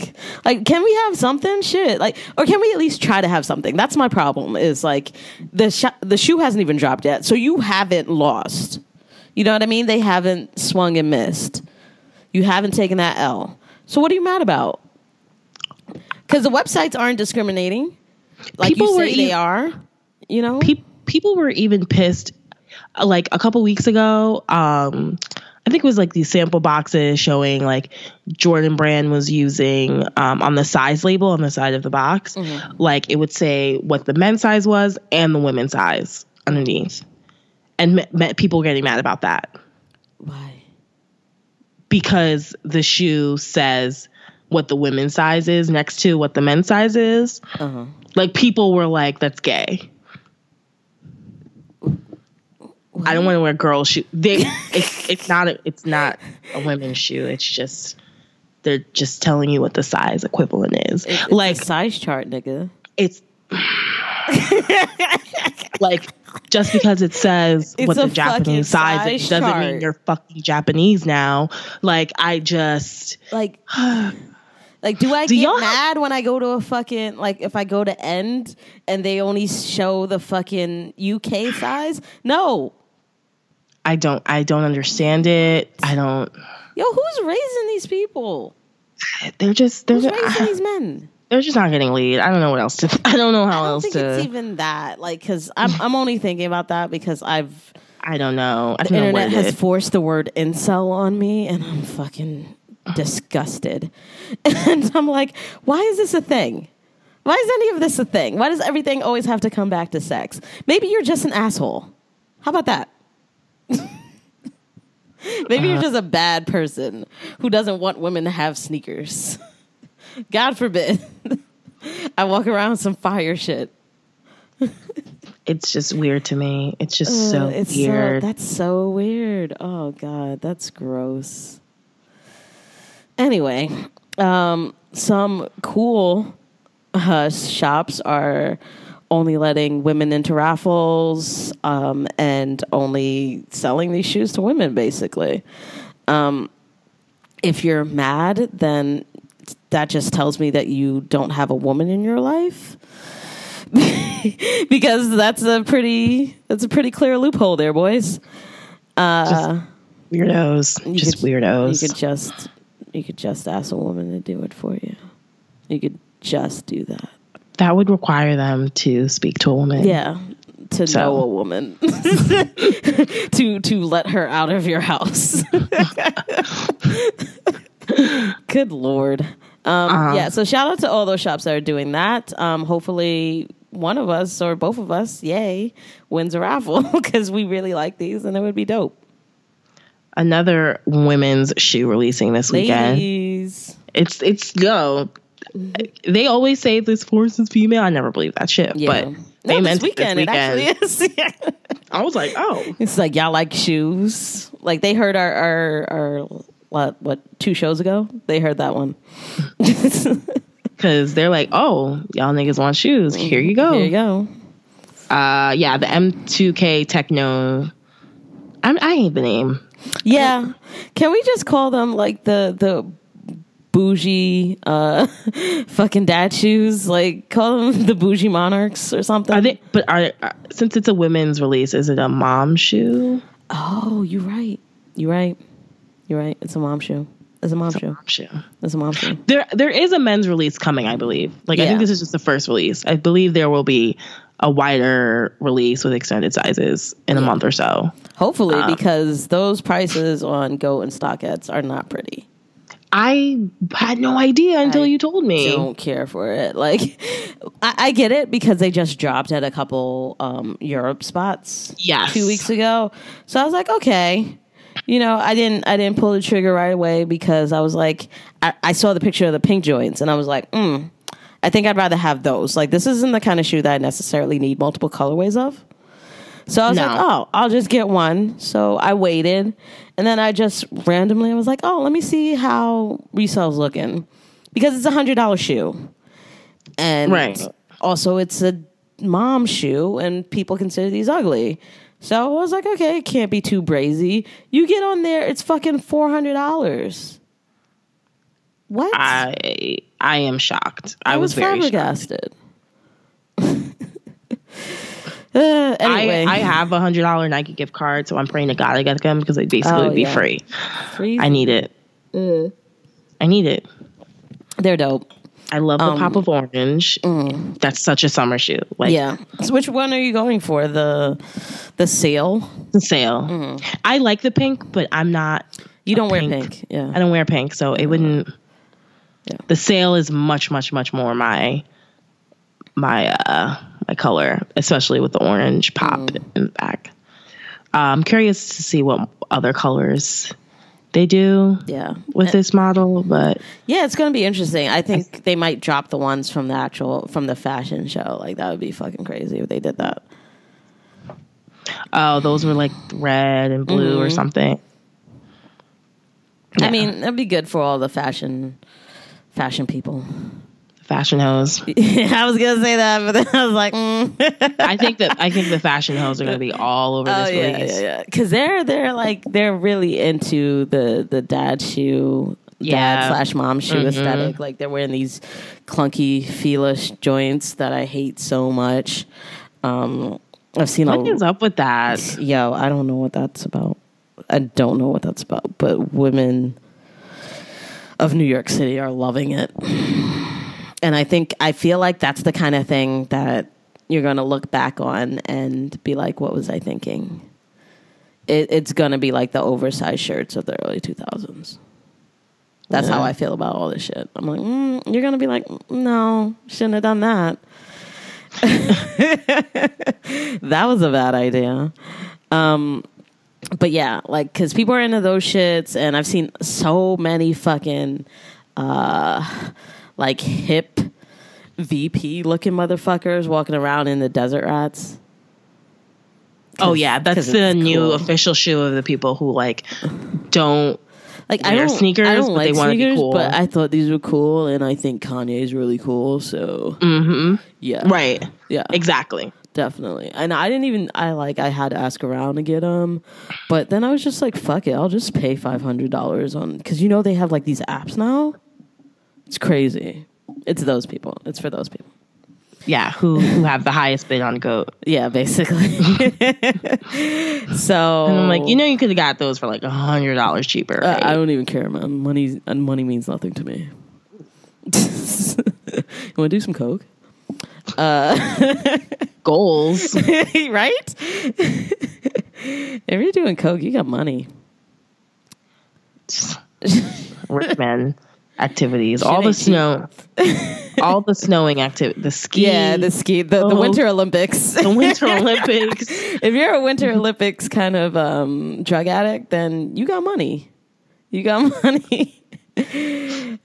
[SPEAKER 1] Like, can we have something? Shit. Like, or can we at least try to have something? That's my problem. Is like the sh- the shoe hasn't even dropped yet, so you haven't lost. You know what I mean? They haven't swung and missed. You haven't taken that L. So what are you mad about? Because the websites aren't discriminating. Like
[SPEAKER 2] People
[SPEAKER 1] you
[SPEAKER 2] were
[SPEAKER 1] say they
[SPEAKER 2] e-
[SPEAKER 1] are. You know.
[SPEAKER 2] Pe- people were even pissed uh, like a couple weeks ago um i think it was like these sample boxes showing like jordan brand was using um, on the size label on the side of the box like it would say what the men's size was and the women's size underneath and me- me- people were getting mad about that
[SPEAKER 1] Why?
[SPEAKER 2] because the shoe says what the women's size is next to what the men's size is
[SPEAKER 1] Uh-huh.
[SPEAKER 2] like people were like that's gay I don't want to wear girl shoe. They, it's it's not a, it's not a women's shoe. It's just they're just telling you what the size equivalent is.
[SPEAKER 1] It's
[SPEAKER 2] like
[SPEAKER 1] a size chart, nigga.
[SPEAKER 2] it's like just because it says
[SPEAKER 1] It's
[SPEAKER 2] what the Japanese size,
[SPEAKER 1] size
[SPEAKER 2] is, doesn't
[SPEAKER 1] chart.
[SPEAKER 2] mean you're fucking Japanese now. Like I just
[SPEAKER 1] like like do i
[SPEAKER 2] Do
[SPEAKER 1] get
[SPEAKER 2] y'all have-
[SPEAKER 1] mad when i go to a fucking like if i go to end and they only show the fucking uk size no
[SPEAKER 2] I don't I don't understand it. I don't.
[SPEAKER 1] yo who's raising these people
[SPEAKER 2] They're just they're just,
[SPEAKER 1] raising these men
[SPEAKER 2] they're just not getting lead. I don't know what else to. I don't know how
[SPEAKER 1] i don't
[SPEAKER 2] else
[SPEAKER 1] think
[SPEAKER 2] to.
[SPEAKER 1] it's even that like because I'm, I'm only thinking about that because i've
[SPEAKER 2] I don't know. I
[SPEAKER 1] the
[SPEAKER 2] don't know
[SPEAKER 1] internet has forced the word incel on me and i'm fucking disgusted. And i'm like why is this a thing? Why is any of this a thing? Why does everything always have to come back to sex? Maybe you're just an asshole. How about that? Maybe you're uh-huh. just a bad person who doesn't want women to have sneakers. God forbid. I walk around with some fire shit.
[SPEAKER 2] It's just weird to me. It's just
[SPEAKER 1] Ugh,
[SPEAKER 2] so
[SPEAKER 1] it's
[SPEAKER 2] weird.
[SPEAKER 1] So, that's so weird. Oh god, that's gross. Anyway, um, some cool uh, shops are only letting women into raffles um, and only selling these shoes to women. Basically, um, if you're mad, then that just tells me that you don't have a woman in your life because that's a pretty that's a pretty clear loophole there, boys. Uh,
[SPEAKER 2] weirdos.
[SPEAKER 1] you
[SPEAKER 2] Just weirdos.
[SPEAKER 1] You could just you could just ask a woman to do it for you. You could just do that.
[SPEAKER 2] that would require them to speak to a woman.
[SPEAKER 1] Yeah, to
[SPEAKER 2] So-
[SPEAKER 1] know a woman to to let her out of your house. Good lord. Um,
[SPEAKER 2] Uh-huh.
[SPEAKER 1] Yeah, so shout out to all those shops that are doing that. Um, hopefully, one of us or both of us, yay, wins a raffle because we really like these and it would be dope.
[SPEAKER 2] Another women's shoe releasing this weekend.
[SPEAKER 1] Ladies.
[SPEAKER 2] It's it's yo. They always say this force is female. I never believe that shit.
[SPEAKER 1] Yeah.
[SPEAKER 2] But they
[SPEAKER 1] no,
[SPEAKER 2] meant
[SPEAKER 1] this weekend,
[SPEAKER 2] it this weekend.
[SPEAKER 1] it actually is. Yeah.
[SPEAKER 2] I was like, oh,
[SPEAKER 1] It's like y'all like shoes. Like they heard our our, our what what two shows ago? They heard that one.
[SPEAKER 2] because they're like, oh, y'all niggas want shoes. Here you go.
[SPEAKER 1] Here you go.
[SPEAKER 2] Uh, yeah, the M2K Tekno. I'm, I hate the name.
[SPEAKER 1] Yeah. Can we just call them like the the bougie uh fucking dad shoes like call them the bougie monarchs or something
[SPEAKER 2] Are they? But are uh, since it's a women's release, is it a mom shoe?
[SPEAKER 1] oh you're right you're right you're right it's a mom shoe it's a mom shoe
[SPEAKER 2] Mom shoe.
[SPEAKER 1] it's a mom shoe
[SPEAKER 2] There, there is a men's release coming, I believe. Like I think this is just the first release. I believe there will be a wider release with extended sizes in a month or so.
[SPEAKER 1] Hopefully
[SPEAKER 2] Uh,
[SPEAKER 1] because those prices on GOAT and StockX are not pretty
[SPEAKER 2] I had no idea until
[SPEAKER 1] I
[SPEAKER 2] you told me.
[SPEAKER 1] don't care for it. Like, I, I get it because they just dropped at a couple um, Europe spots
[SPEAKER 2] Yes.
[SPEAKER 1] two weeks ago. So I was like, okay, you know, I didn't I didn't pull the trigger right away because I was like, I, I saw the picture of the pink joints and I was like, mm, I think I'd rather have those. Like, this isn't the kind of shoe that I necessarily need multiple colorways of. So I was
[SPEAKER 2] No.
[SPEAKER 1] like, oh, I'll just get one. So I waited. And then I just randomly I was like, oh, let me see how resale's looking. Because it's a hundred dollar shoe. And
[SPEAKER 2] Right.
[SPEAKER 1] also it's a mom shoe and people consider these ugly. So I was like, okay, it can't be too brazy. You get on there, it's fucking four hundred dollars. What?
[SPEAKER 2] I I am shocked. I, was, very shocked.
[SPEAKER 1] Uh, anyway,
[SPEAKER 2] I, I have a hundred dollar Nike gift card, so I'm praying to God I get them because they basically
[SPEAKER 1] Oh,
[SPEAKER 2] would be
[SPEAKER 1] yeah.
[SPEAKER 2] free.
[SPEAKER 1] Freeze.
[SPEAKER 2] I need it. I need it.
[SPEAKER 1] They're dope.
[SPEAKER 2] I love the pop of orange. That's such a summer shoe. Like
[SPEAKER 1] Um, mm. Yeah. So which one are you going for? The the sail?
[SPEAKER 2] the sail. I like the pink, but I'm not.
[SPEAKER 1] You don't wear
[SPEAKER 2] pink.
[SPEAKER 1] pink. Yeah.
[SPEAKER 2] I don't wear pink, so it wouldn't.
[SPEAKER 1] Yeah.
[SPEAKER 2] The sail is much, much, much more my my uh color, especially with the orange pop
[SPEAKER 1] Mm.
[SPEAKER 2] in the back. Uh, I'm curious to see what other colors they do
[SPEAKER 1] Yeah.
[SPEAKER 2] with this model, but
[SPEAKER 1] Yeah, it's gonna be interesting. I think they might drop the ones from the actual from the fashion show. Like that would be fucking crazy if they did that.
[SPEAKER 2] oh, those were like red and blue
[SPEAKER 1] Mm-hmm.
[SPEAKER 2] or something.
[SPEAKER 1] I mean, that'd be good for all the fashion fashion people.
[SPEAKER 2] Fashion hose.
[SPEAKER 1] I was gonna say that, but then I was like, mm.
[SPEAKER 2] I think that I think the fashion hoes are going to be all over
[SPEAKER 1] oh
[SPEAKER 2] this
[SPEAKER 1] yeah,
[SPEAKER 2] release.
[SPEAKER 1] yeah, yeah. Because they're they're like they're really into the the dad shoe.
[SPEAKER 2] Yeah.
[SPEAKER 1] Dad slash mom shoe
[SPEAKER 2] Mhm.
[SPEAKER 1] aesthetic. Like they're wearing these clunky feelish joints that I hate so much. Um, I've seen a
[SPEAKER 2] What is up with that?
[SPEAKER 1] Yo, I don't know what that's about. I don't know what that's about, but women of New York City are loving it. And I think I feel like that's the kind of thing that you're going to look back on and be like, what was I thinking? It, it's going to be like the oversized shirts of the early 2000s. That's how I feel about all this shit. I'm like, mm, you're going to be like, no, shouldn't have done that. that was a bad idea. Um, but yeah, like, cause people are into those shits, and I've seen so many fucking, uh, like hip VP looking motherfuckers walking around in the desert rats.
[SPEAKER 2] Oh yeah, that's the new
[SPEAKER 1] cool.
[SPEAKER 2] official shoe of the people who like don't
[SPEAKER 1] Like I
[SPEAKER 2] Wear
[SPEAKER 1] don't
[SPEAKER 2] sneakers,
[SPEAKER 1] I don't
[SPEAKER 2] but
[SPEAKER 1] like
[SPEAKER 2] they wanna be
[SPEAKER 1] sneakers,
[SPEAKER 2] cool.
[SPEAKER 1] but I thought these were cool, and I think Kanye is really cool. So mm-hmm. yeah,
[SPEAKER 2] right.
[SPEAKER 1] yeah,
[SPEAKER 2] Exactly.
[SPEAKER 1] Definitely. And I didn't even I like I had to ask around to get them. But then I was just like fuck it. I'll just pay $500 on cuz you know they have like these apps now. It's crazy. It's those people. It's for those people.
[SPEAKER 2] Yeah, who who have the highest bid on goat.
[SPEAKER 1] Yeah, basically. so
[SPEAKER 2] And I'm like, you know, you could have got those for like a hundred dollars cheaper.
[SPEAKER 1] Uh, I don't even care, man. Money and money means nothing to me. you want to do some coke?
[SPEAKER 2] Uh, Goals.
[SPEAKER 1] right? if you're doing coke, you got money.
[SPEAKER 2] Rich men activities. All the snow. all the snowing activity. The ski.
[SPEAKER 1] Yeah, the ski, the, the
[SPEAKER 2] Oh.
[SPEAKER 1] Winter Olympics.
[SPEAKER 2] the Winter Olympics.
[SPEAKER 1] if you're a Winter Olympics kind of um, drug addict, then you got money. You got money.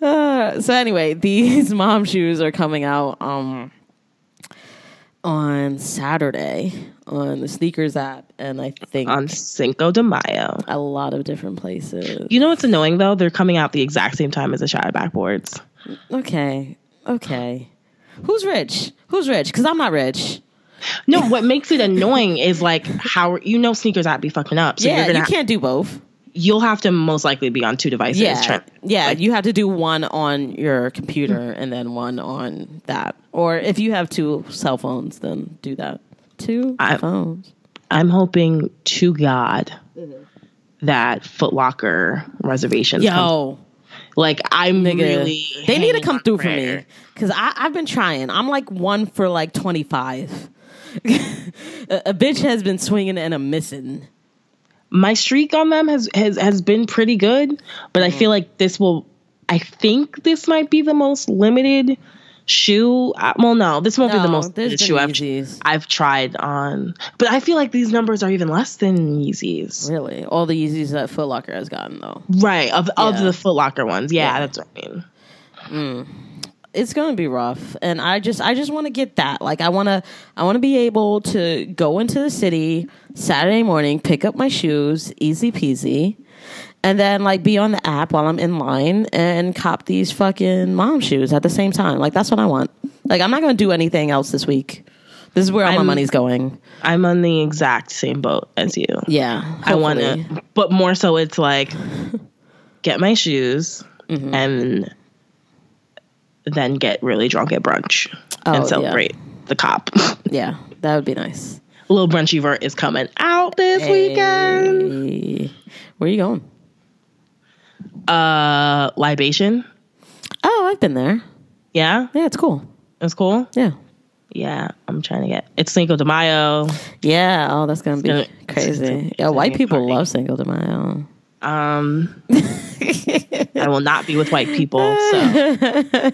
[SPEAKER 1] Uh, so anyway, these mom shoes are coming out um, on Saturday on the sneakers app, and I think
[SPEAKER 2] on Cinco de Mayo.
[SPEAKER 1] a lot of different places.
[SPEAKER 2] You know what's annoying though? They're coming out the exact same time as the Shattered backboards.
[SPEAKER 1] Okay, okay. Who's rich? Who's rich? Because I'm not rich.
[SPEAKER 2] No, what makes it annoying is like how you know sneakers app be fucking up. So
[SPEAKER 1] yeah, you can't do both.
[SPEAKER 2] You'll have to most likely be on two devices.
[SPEAKER 1] Yeah,
[SPEAKER 2] trying-
[SPEAKER 1] yeah.
[SPEAKER 2] like-
[SPEAKER 1] you have to do one on your computer and then one on that. Or if you have two cell phones, then do that. Two
[SPEAKER 2] I-
[SPEAKER 1] phones.
[SPEAKER 2] I'm hoping to God mm-hmm. that Foot Locker reservations. come-
[SPEAKER 1] Yo,
[SPEAKER 2] like I'm
[SPEAKER 1] nigga,
[SPEAKER 2] really.
[SPEAKER 1] they need to come through for me because I've been trying. I'm like one for like 25. a, a bitch has been swinging and I'm missing.
[SPEAKER 2] My streak on them has has has been pretty good, but I feel like this will. I think this might be the most limited shoe. uh, Well, no, this won't be the most limited shoe I've. I've tried on. But I feel like these numbers are even less than Yeezys.
[SPEAKER 1] Really, all the Yeezys that Foot Locker has gotten though.
[SPEAKER 2] Right of of the Foot Locker ones. Yeah,
[SPEAKER 1] Yeah.
[SPEAKER 2] that's what I mean.
[SPEAKER 1] It's gonna be rough and i just i just want to get that like i want to i want to be able to go into the city saturday morning pick up my shoes easy peasy and then like be on the app while i'm in line and cop these fucking mom shoes at the same time like that's what i want like i'm not gonna do anything else this week this is where all my
[SPEAKER 2] I'm-
[SPEAKER 1] money's going
[SPEAKER 2] I'm on the exact same boat as you.
[SPEAKER 1] yeah
[SPEAKER 2] I want
[SPEAKER 1] hopefully.
[SPEAKER 2] to, but more so, it's like get my shoes
[SPEAKER 1] Mm-hmm.
[SPEAKER 2] and then get really drunk at brunch
[SPEAKER 1] Oh,
[SPEAKER 2] and
[SPEAKER 1] yeah.
[SPEAKER 2] celebrate the cop.
[SPEAKER 1] yeah that would be nice
[SPEAKER 2] Little brunchy vert is coming out this weekend.
[SPEAKER 1] Where are you going
[SPEAKER 2] Uh, libation.
[SPEAKER 1] oh i've been there
[SPEAKER 2] Yeah,
[SPEAKER 1] yeah it's cool
[SPEAKER 2] it's cool.
[SPEAKER 1] yeah
[SPEAKER 2] Yeah, I'm trying to get. It's Cinco de Mayo.
[SPEAKER 1] Yeah, oh, that's gonna be
[SPEAKER 2] gonna-
[SPEAKER 1] crazy.
[SPEAKER 2] it's
[SPEAKER 1] Yeah, white people
[SPEAKER 2] party.
[SPEAKER 1] love Cinco de Mayo.
[SPEAKER 2] Um, I will not be with white people. So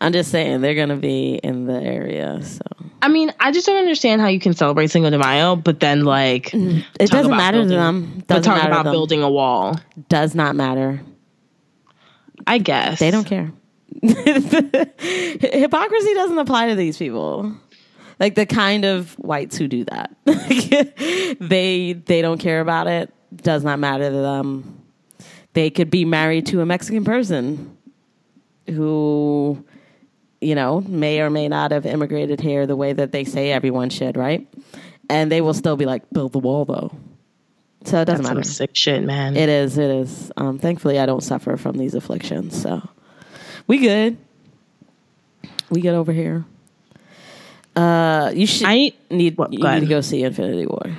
[SPEAKER 1] I'm just saying they're gonna be in the area, so
[SPEAKER 2] I mean, I just don't understand how you can celebrate Cinco de Mayo, but then like
[SPEAKER 1] it doesn't
[SPEAKER 2] about
[SPEAKER 1] matter to them.
[SPEAKER 2] but
[SPEAKER 1] Doesn't
[SPEAKER 2] talk
[SPEAKER 1] matter
[SPEAKER 2] about
[SPEAKER 1] them.
[SPEAKER 2] building a wall.
[SPEAKER 1] Does not matter.
[SPEAKER 2] I guess
[SPEAKER 1] They don't care. Hypocrisy doesn't apply to these people. Like the kind of whites who do that. they they don't care about it. Does not matter to them. They could be married to a Mexican person who you know, may or may not have immigrated here the way that they say everyone should, right? And they will still be like, build the wall though. So it doesn't
[SPEAKER 2] That's some
[SPEAKER 1] matter.
[SPEAKER 2] sick shit, man.
[SPEAKER 1] It is. It is. Um, thankfully, I don't suffer from these afflictions, so we good. We good over here. Uh, you should
[SPEAKER 2] I
[SPEAKER 1] need
[SPEAKER 2] What,
[SPEAKER 1] you need to go see Infinity War.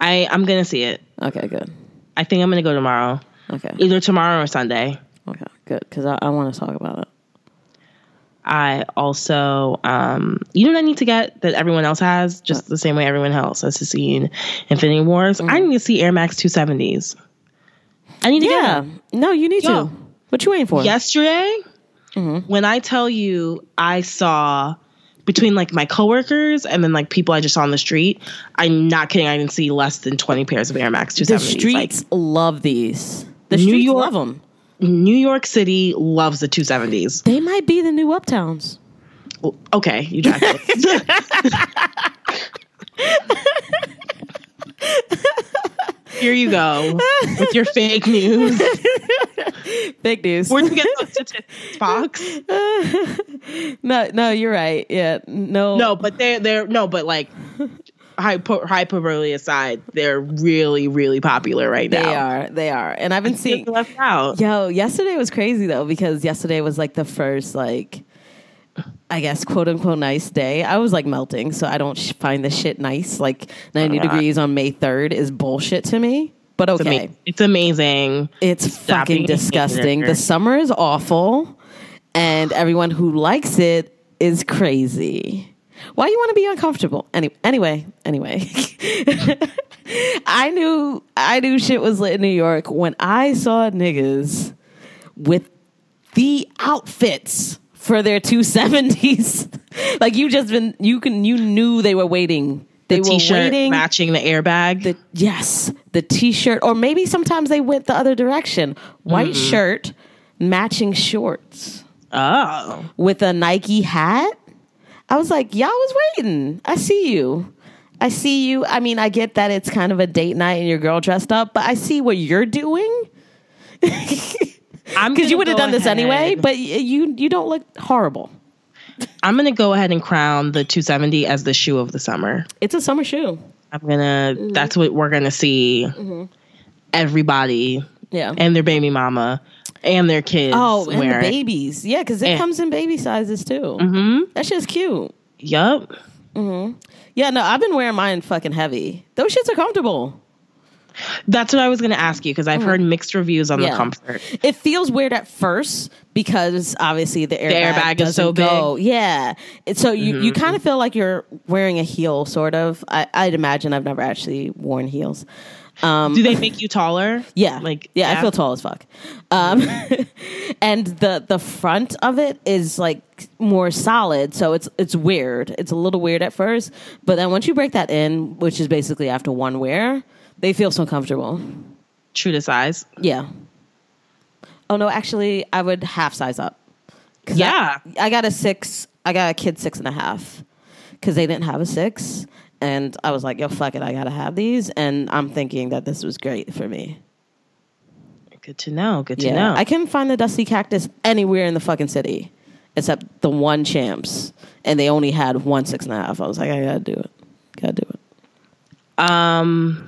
[SPEAKER 2] I I'm gonna see it.
[SPEAKER 1] Okay, good.
[SPEAKER 2] I think I'm gonna go tomorrow,
[SPEAKER 1] Okay,
[SPEAKER 2] either tomorrow or Sunday.
[SPEAKER 1] okay, good. Because I, I want to talk about it.
[SPEAKER 2] I also, um, you know what I need to get that everyone else has, just the same way everyone else has to see in Infinity Wars. I need to see Air Max 270s. I need to get
[SPEAKER 1] Yeah.
[SPEAKER 2] them.
[SPEAKER 1] No, you need
[SPEAKER 2] Yo.
[SPEAKER 1] to. What you waiting for?
[SPEAKER 2] Yesterday, when I tell you I saw between like my coworkers and then like people I just saw on the street, I'm not kidding. I didn't see less than 20 pairs of Air Max 270s.
[SPEAKER 1] The
[SPEAKER 2] Like,
[SPEAKER 1] streets love these. The
[SPEAKER 2] New
[SPEAKER 1] streets
[SPEAKER 2] York-
[SPEAKER 1] love them.
[SPEAKER 2] New York City loves the 270s.
[SPEAKER 1] They might be the new uptowns.
[SPEAKER 2] Okay, you jacked it. Here you go with your fake news.
[SPEAKER 1] Big news.
[SPEAKER 2] Where'd you get those statistics, Fox?
[SPEAKER 1] no, no, you're right. Yeah, no,
[SPEAKER 2] No, but they're they're no, but like hyper, hyperbole aside, they're really really popular right now.
[SPEAKER 1] they are. They are. And I've been seeing.
[SPEAKER 2] Seeing left out.
[SPEAKER 1] Yo, yesterday was crazy though because yesterday was like the first like I guess quote unquote nice day. I was like melting, so I don't sh- find this shit nice. Like 90
[SPEAKER 2] Yeah.
[SPEAKER 1] degrees on May 3rd is bullshit to me. But
[SPEAKER 2] It's,
[SPEAKER 1] okay.
[SPEAKER 2] ama- it's amazing.
[SPEAKER 1] It's
[SPEAKER 2] Stop
[SPEAKER 1] fucking disgusting. The summer is awful, and everyone who likes it is crazy. Why you want to be uncomfortable? Any, anyway, anyway. I knew I knew shit was lit in New York when I saw niggas with the outfits for their 270s. like you just been you can you knew they were waiting. They
[SPEAKER 2] The
[SPEAKER 1] were
[SPEAKER 2] t-shirt
[SPEAKER 1] waiting
[SPEAKER 2] matching the airbag.
[SPEAKER 1] the yes, the t-shirt, or maybe sometimes they went the other direction. White mm-hmm. shirt, matching shorts
[SPEAKER 2] oh,
[SPEAKER 1] with a Nike hat. I was like, y'all was waiting. I see you. I see you. I mean, I get that it's kind of a date night and your girl dressed up, but I see what you're doing because you would have done this anyway. But you you don't look horrible.
[SPEAKER 2] I'm gonna go ahead and crown the 270 as the shoe of the summer.
[SPEAKER 1] It's a summer shoe.
[SPEAKER 2] I'm gonna.
[SPEAKER 1] Mm-hmm.
[SPEAKER 2] That's what we're gonna see everybody
[SPEAKER 1] Yeah.
[SPEAKER 2] and their baby mama and their kids
[SPEAKER 1] oh, and the
[SPEAKER 2] it.
[SPEAKER 1] babies. Yeah, because it
[SPEAKER 2] Yeah.
[SPEAKER 1] comes in baby sizes too.
[SPEAKER 2] hmm
[SPEAKER 1] That shit's cute.
[SPEAKER 2] Yup. Mhm.
[SPEAKER 1] Yeah, no, I've been wearing mine fucking heavy. Those shits are comfortable.
[SPEAKER 2] That's what I was going to ask you because I've heard mixed reviews on.
[SPEAKER 1] Yeah.
[SPEAKER 2] the comfort.
[SPEAKER 1] It feels weird at first because obviously the airbag,
[SPEAKER 2] airbag is so
[SPEAKER 1] go. Yeah, so you
[SPEAKER 2] Mm-hmm.
[SPEAKER 1] you kind of feel like you're wearing a heel, sort of. I, I'd imagine I've never actually worn heels. Um,
[SPEAKER 2] Do they make you taller?
[SPEAKER 1] Yeah,
[SPEAKER 2] Like,
[SPEAKER 1] yeah, I feel tall as fuck. Um, and the the front of it is like more solid, so it's it's weird. It's a little weird at first, but then once you break that in, which is basically after one wear, they feel so comfortable.
[SPEAKER 2] True to size.
[SPEAKER 1] Yeah. Oh no, actually, I would half size up.
[SPEAKER 2] Yeah.
[SPEAKER 1] I, I got a six. I got a kid six and a half because they didn't have a six, and I was like, "Yo, fuck it, I gotta have these." And I'm thinking that this was great for me.
[SPEAKER 2] Good to know. Good to
[SPEAKER 1] Yeah,
[SPEAKER 2] know.
[SPEAKER 1] I couldn't find the dusty cactus anywhere in the fucking city except the one champs, and they only had one six and a half. I was like, I gotta do it. Gotta do it.
[SPEAKER 2] um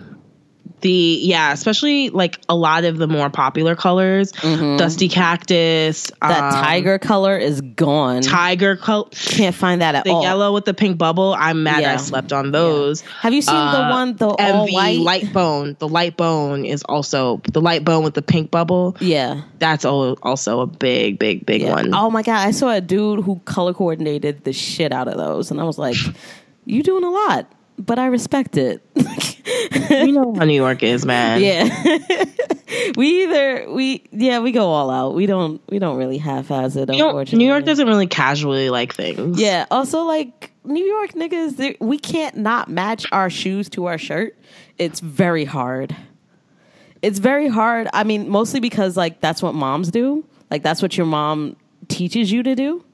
[SPEAKER 2] the yeah especially like a lot of the more popular colors dusty cactus
[SPEAKER 1] Mm-hmm. That
[SPEAKER 2] um,
[SPEAKER 1] tiger color is gone.
[SPEAKER 2] tiger color
[SPEAKER 1] Can't find that at
[SPEAKER 2] the
[SPEAKER 1] all.
[SPEAKER 2] The yellow with the pink bubble i'm mad
[SPEAKER 1] Yeah.
[SPEAKER 2] i slept on those
[SPEAKER 1] Have you seen the
[SPEAKER 2] Uh,
[SPEAKER 1] one the
[SPEAKER 2] and
[SPEAKER 1] all
[SPEAKER 2] the
[SPEAKER 1] white?
[SPEAKER 2] light bone the light bone is also the light bone with the pink bubble
[SPEAKER 1] Yeah.
[SPEAKER 2] that's al- also a big big big
[SPEAKER 1] yeah.
[SPEAKER 2] one
[SPEAKER 1] Oh my god, I saw a dude who color coordinated the shit out of those, and I was like, "You doing a lot." But I respect it.
[SPEAKER 2] you know how new york is man
[SPEAKER 1] Yeah. we either we yeah, we go all out. We don't we don't really half ass it, unfortunately.
[SPEAKER 2] new york doesn't really casually like things
[SPEAKER 1] Yeah. Also like New York niggas, we can't not match our shoes to our shirt. It's very hard. It's very hard. I mean, mostly because like that's what moms do. Like that's what your mom teaches you to do.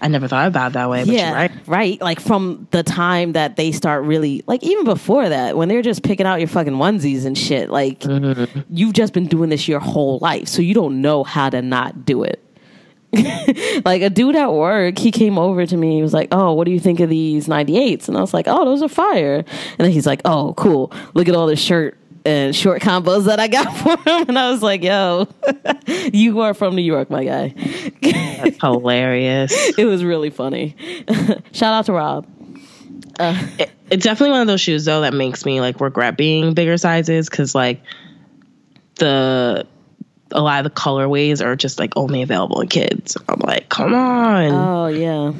[SPEAKER 2] I never thought about it that way but you're right
[SPEAKER 1] right. Like from the time that they start really, like even before that, when they're just picking out your fucking onesies and shit, like
[SPEAKER 2] Mm-hmm.
[SPEAKER 1] you've just been doing this your whole life, so you don't know how to not do it. like a dude at work, he came over to me. He was like, "Oh, what do you think of these 98s?" And I was like, "Oh, those are fire." And then he's like, "Oh, cool. Look at all the shirt and short combos that I got for him." And I was like, "Yo, you are from New York, my guy."
[SPEAKER 2] that's hilarious
[SPEAKER 1] it was really funny. Shout out to Rob.
[SPEAKER 2] Uh, it- it's definitely one of those shoes though that makes me like regret being bigger sizes because like the a lot of the colorways are just like only available in kids. I'm like, come on,
[SPEAKER 1] Oh yeah,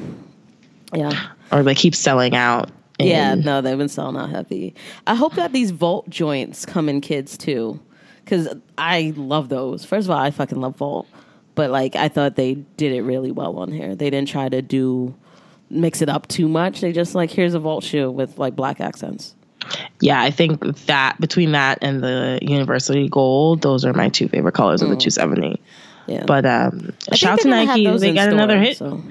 [SPEAKER 1] yeah,
[SPEAKER 2] or they keep selling out. In-
[SPEAKER 1] yeah. No, they've been selling out heavy. I hope that these Volt joints come in kids too, because I love those. First of all, I fucking love Volt, but like I thought they did it really well on here. They didn't try to do mix it up too much. They just like here's a Volt shoe with like black accents.
[SPEAKER 2] yeah. I think that between that and the University Gold, those are my two favorite colors of the 270.
[SPEAKER 1] Yeah,
[SPEAKER 2] But um, shout to
[SPEAKER 1] they're gonna have
[SPEAKER 2] Nike, they got
[SPEAKER 1] store,
[SPEAKER 2] another hit.
[SPEAKER 1] so-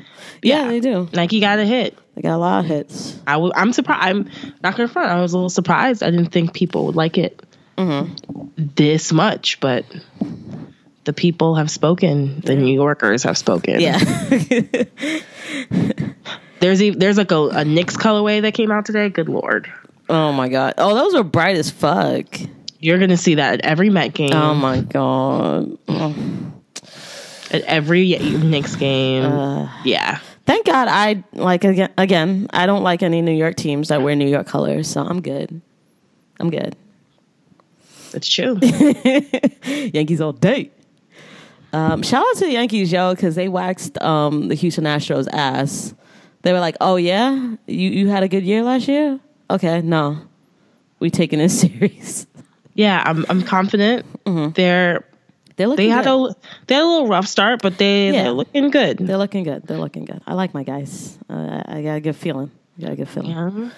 [SPEAKER 1] Yeah,
[SPEAKER 2] Yeah.
[SPEAKER 1] they do.
[SPEAKER 2] Nike got a hit.
[SPEAKER 1] They got a lot of hits.
[SPEAKER 2] I w- I'm surprised. I'm not gonna front. I was a little surprised. I didn't think people would like it this much, but the people have spoken. The New Yorkers have spoken.
[SPEAKER 1] Yeah,
[SPEAKER 2] There's e- there's like a, a Knicks colorway that came out today. Good lord,
[SPEAKER 1] Oh my god. Oh, those are bright as fuck.
[SPEAKER 2] you're gonna see that at every Met game,
[SPEAKER 1] Oh my god. Oh.
[SPEAKER 2] at every Knicks game.
[SPEAKER 1] Uh.
[SPEAKER 2] yeah,
[SPEAKER 1] Thank God I like again, again, I don't like any New York teams that wear New York colors, so I'm good. I'm good.
[SPEAKER 2] it's true.
[SPEAKER 1] Yankees all day. Um, shout out to the Yankees, yo, because they waxed um, the Houston Astros ass. They were like, "Oh yeah, you you had a good year last year? Okay, no, we taking this serious."
[SPEAKER 2] yeah, I'm I'm confident.
[SPEAKER 1] Mm-hmm.
[SPEAKER 2] They're
[SPEAKER 1] They're looking
[SPEAKER 2] they had
[SPEAKER 1] good.
[SPEAKER 2] a they had a little rough start, but they
[SPEAKER 1] Yeah.
[SPEAKER 2] they're looking good.
[SPEAKER 1] They're looking good. They're looking good. I like my guys. Uh, I I got a good feeling. I got a good feeling.
[SPEAKER 2] Yeah.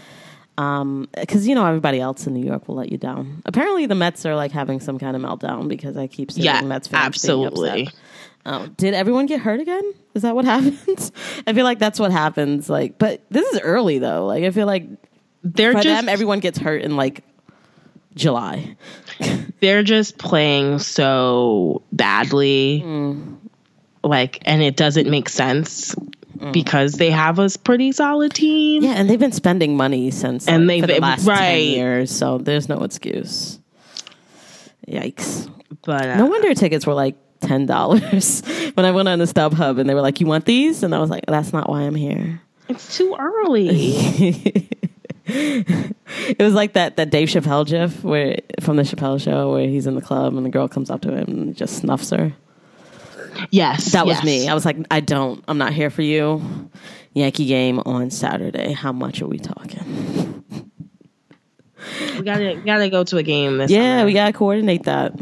[SPEAKER 1] Um, because you know everybody else in New York will let you down. Apparently, the Mets are like having some kind of meltdown because I keep seeing
[SPEAKER 2] Yeah,
[SPEAKER 1] Mets fans
[SPEAKER 2] absolutely.
[SPEAKER 1] Being upset. Oh, did everyone get hurt again? Is that what happens? I feel like that's what happens. Like, but this is early though. Like, I feel like
[SPEAKER 2] They're
[SPEAKER 1] for
[SPEAKER 2] just
[SPEAKER 1] them, everyone gets hurt in like July.
[SPEAKER 2] they're just playing so badly
[SPEAKER 1] Mm.
[SPEAKER 2] like and it doesn't make sense because they have a pretty solid team
[SPEAKER 1] Yeah, and they've been spending money since
[SPEAKER 2] And
[SPEAKER 1] like,
[SPEAKER 2] they've
[SPEAKER 1] the
[SPEAKER 2] been-
[SPEAKER 1] last ten
[SPEAKER 2] right.
[SPEAKER 1] years, so there's no excuse. Yikes!
[SPEAKER 2] But uh,
[SPEAKER 1] No wonder tickets were like ten dollars when I went on the StubHub and they were like, "You want these?" And I was like, "That's not why I'm here."
[SPEAKER 2] it's too early.
[SPEAKER 1] It was like that that Dave Chappelle gif where from the Chappelle show where he's in the club and the girl comes up to him and just snuffs her.
[SPEAKER 2] yes,
[SPEAKER 1] That was me. I was like, I don't. I'm not here for you. Yankee game on Saturday. How much are we talking?
[SPEAKER 2] We gotta gotta go to a game this
[SPEAKER 1] Yeah,
[SPEAKER 2] summer.
[SPEAKER 1] we gotta coordinate that.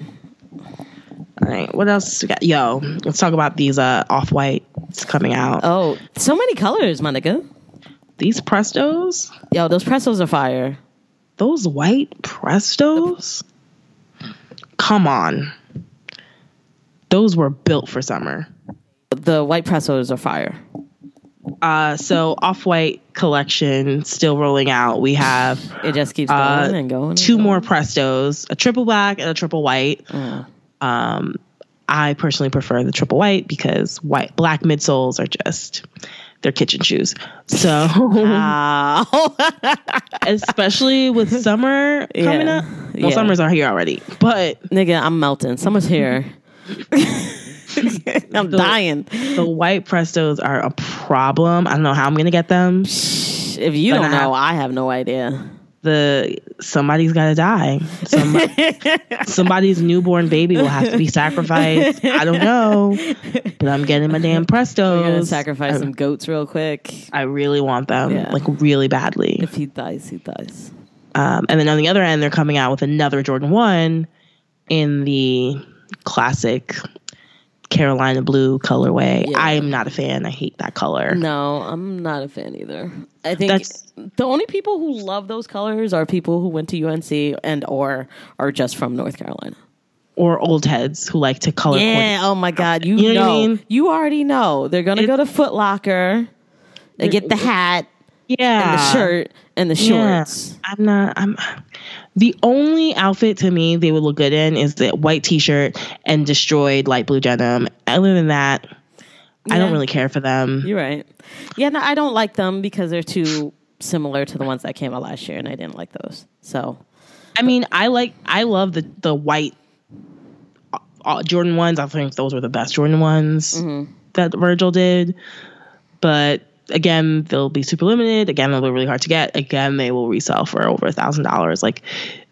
[SPEAKER 2] All right, what else we got? Yo, let's talk about these uh off whites coming out.
[SPEAKER 1] Oh, so many colors, my nigga.
[SPEAKER 2] These Prestos,
[SPEAKER 1] Yo, those Prestos are fire.
[SPEAKER 2] those white Prestos. Come on, those were built for summer.
[SPEAKER 1] The white Prestos are fire.
[SPEAKER 2] Uh, so off white collection still rolling out. We have
[SPEAKER 1] It just keeps going
[SPEAKER 2] uh,
[SPEAKER 1] and going. and
[SPEAKER 2] two
[SPEAKER 1] going.
[SPEAKER 2] more Prestos, a triple black and a triple white.
[SPEAKER 1] Mm.
[SPEAKER 2] Um, I personally prefer the triple white because white black midsoles are just they're kitchen shoes. So especially with summer coming
[SPEAKER 1] Yeah.
[SPEAKER 2] up. Well,
[SPEAKER 1] Yeah.
[SPEAKER 2] summers are here already, but
[SPEAKER 1] Nigga, I'm melting. Summer's here. I'm dying.
[SPEAKER 2] the white Prestos are a problem. I don't know how I'm gonna get them.
[SPEAKER 1] If you
[SPEAKER 2] But
[SPEAKER 1] don't
[SPEAKER 2] I
[SPEAKER 1] know,
[SPEAKER 2] have-
[SPEAKER 1] I have no idea.
[SPEAKER 2] The somebody's gotta die. Some, somebody's newborn baby will have to be sacrificed. I don't know, but I'm getting my damn
[SPEAKER 1] We're gonna sacrifice some goats real quick.
[SPEAKER 2] I really want them,
[SPEAKER 1] Yeah.
[SPEAKER 2] like really badly.
[SPEAKER 1] If he dies, he dies.
[SPEAKER 2] Um, and then on the other end, they're coming out with another Jordan 1 in the classic Carolina blue colorway.
[SPEAKER 1] Yeah.
[SPEAKER 2] I'm not a fan. I hate that color.
[SPEAKER 1] No, I'm not a fan either. I think
[SPEAKER 2] That's-
[SPEAKER 1] the only people who love those colors are people who went to UNC and or are just from North Carolina.
[SPEAKER 2] Or old heads who like to color
[SPEAKER 1] Yeah. Oh my God. You,
[SPEAKER 2] You know
[SPEAKER 1] know.
[SPEAKER 2] I mean?
[SPEAKER 1] You already know. They're gonna
[SPEAKER 2] It-
[SPEAKER 1] go to Foot Locker. They get the hat.
[SPEAKER 2] Yeah.
[SPEAKER 1] and the shirt and the
[SPEAKER 2] Yeah.
[SPEAKER 1] shorts.
[SPEAKER 2] I'm not. I'm. The only outfit to me they would look good in is the white T-shirt and destroyed light blue denim. Other than that, I don't really care for them.
[SPEAKER 1] You're right. Yeah, no, I don't like them because they're too similar to the ones that came out last year, and I didn't like those. So
[SPEAKER 2] I mean, I like. I love the the white uh, uh, Jordan ones. I think those were the best Jordan ones that Virgil did. But again, they'll be super limited. Again, they'll be really hard to get. Again, they will resell for over a thousand dollars, like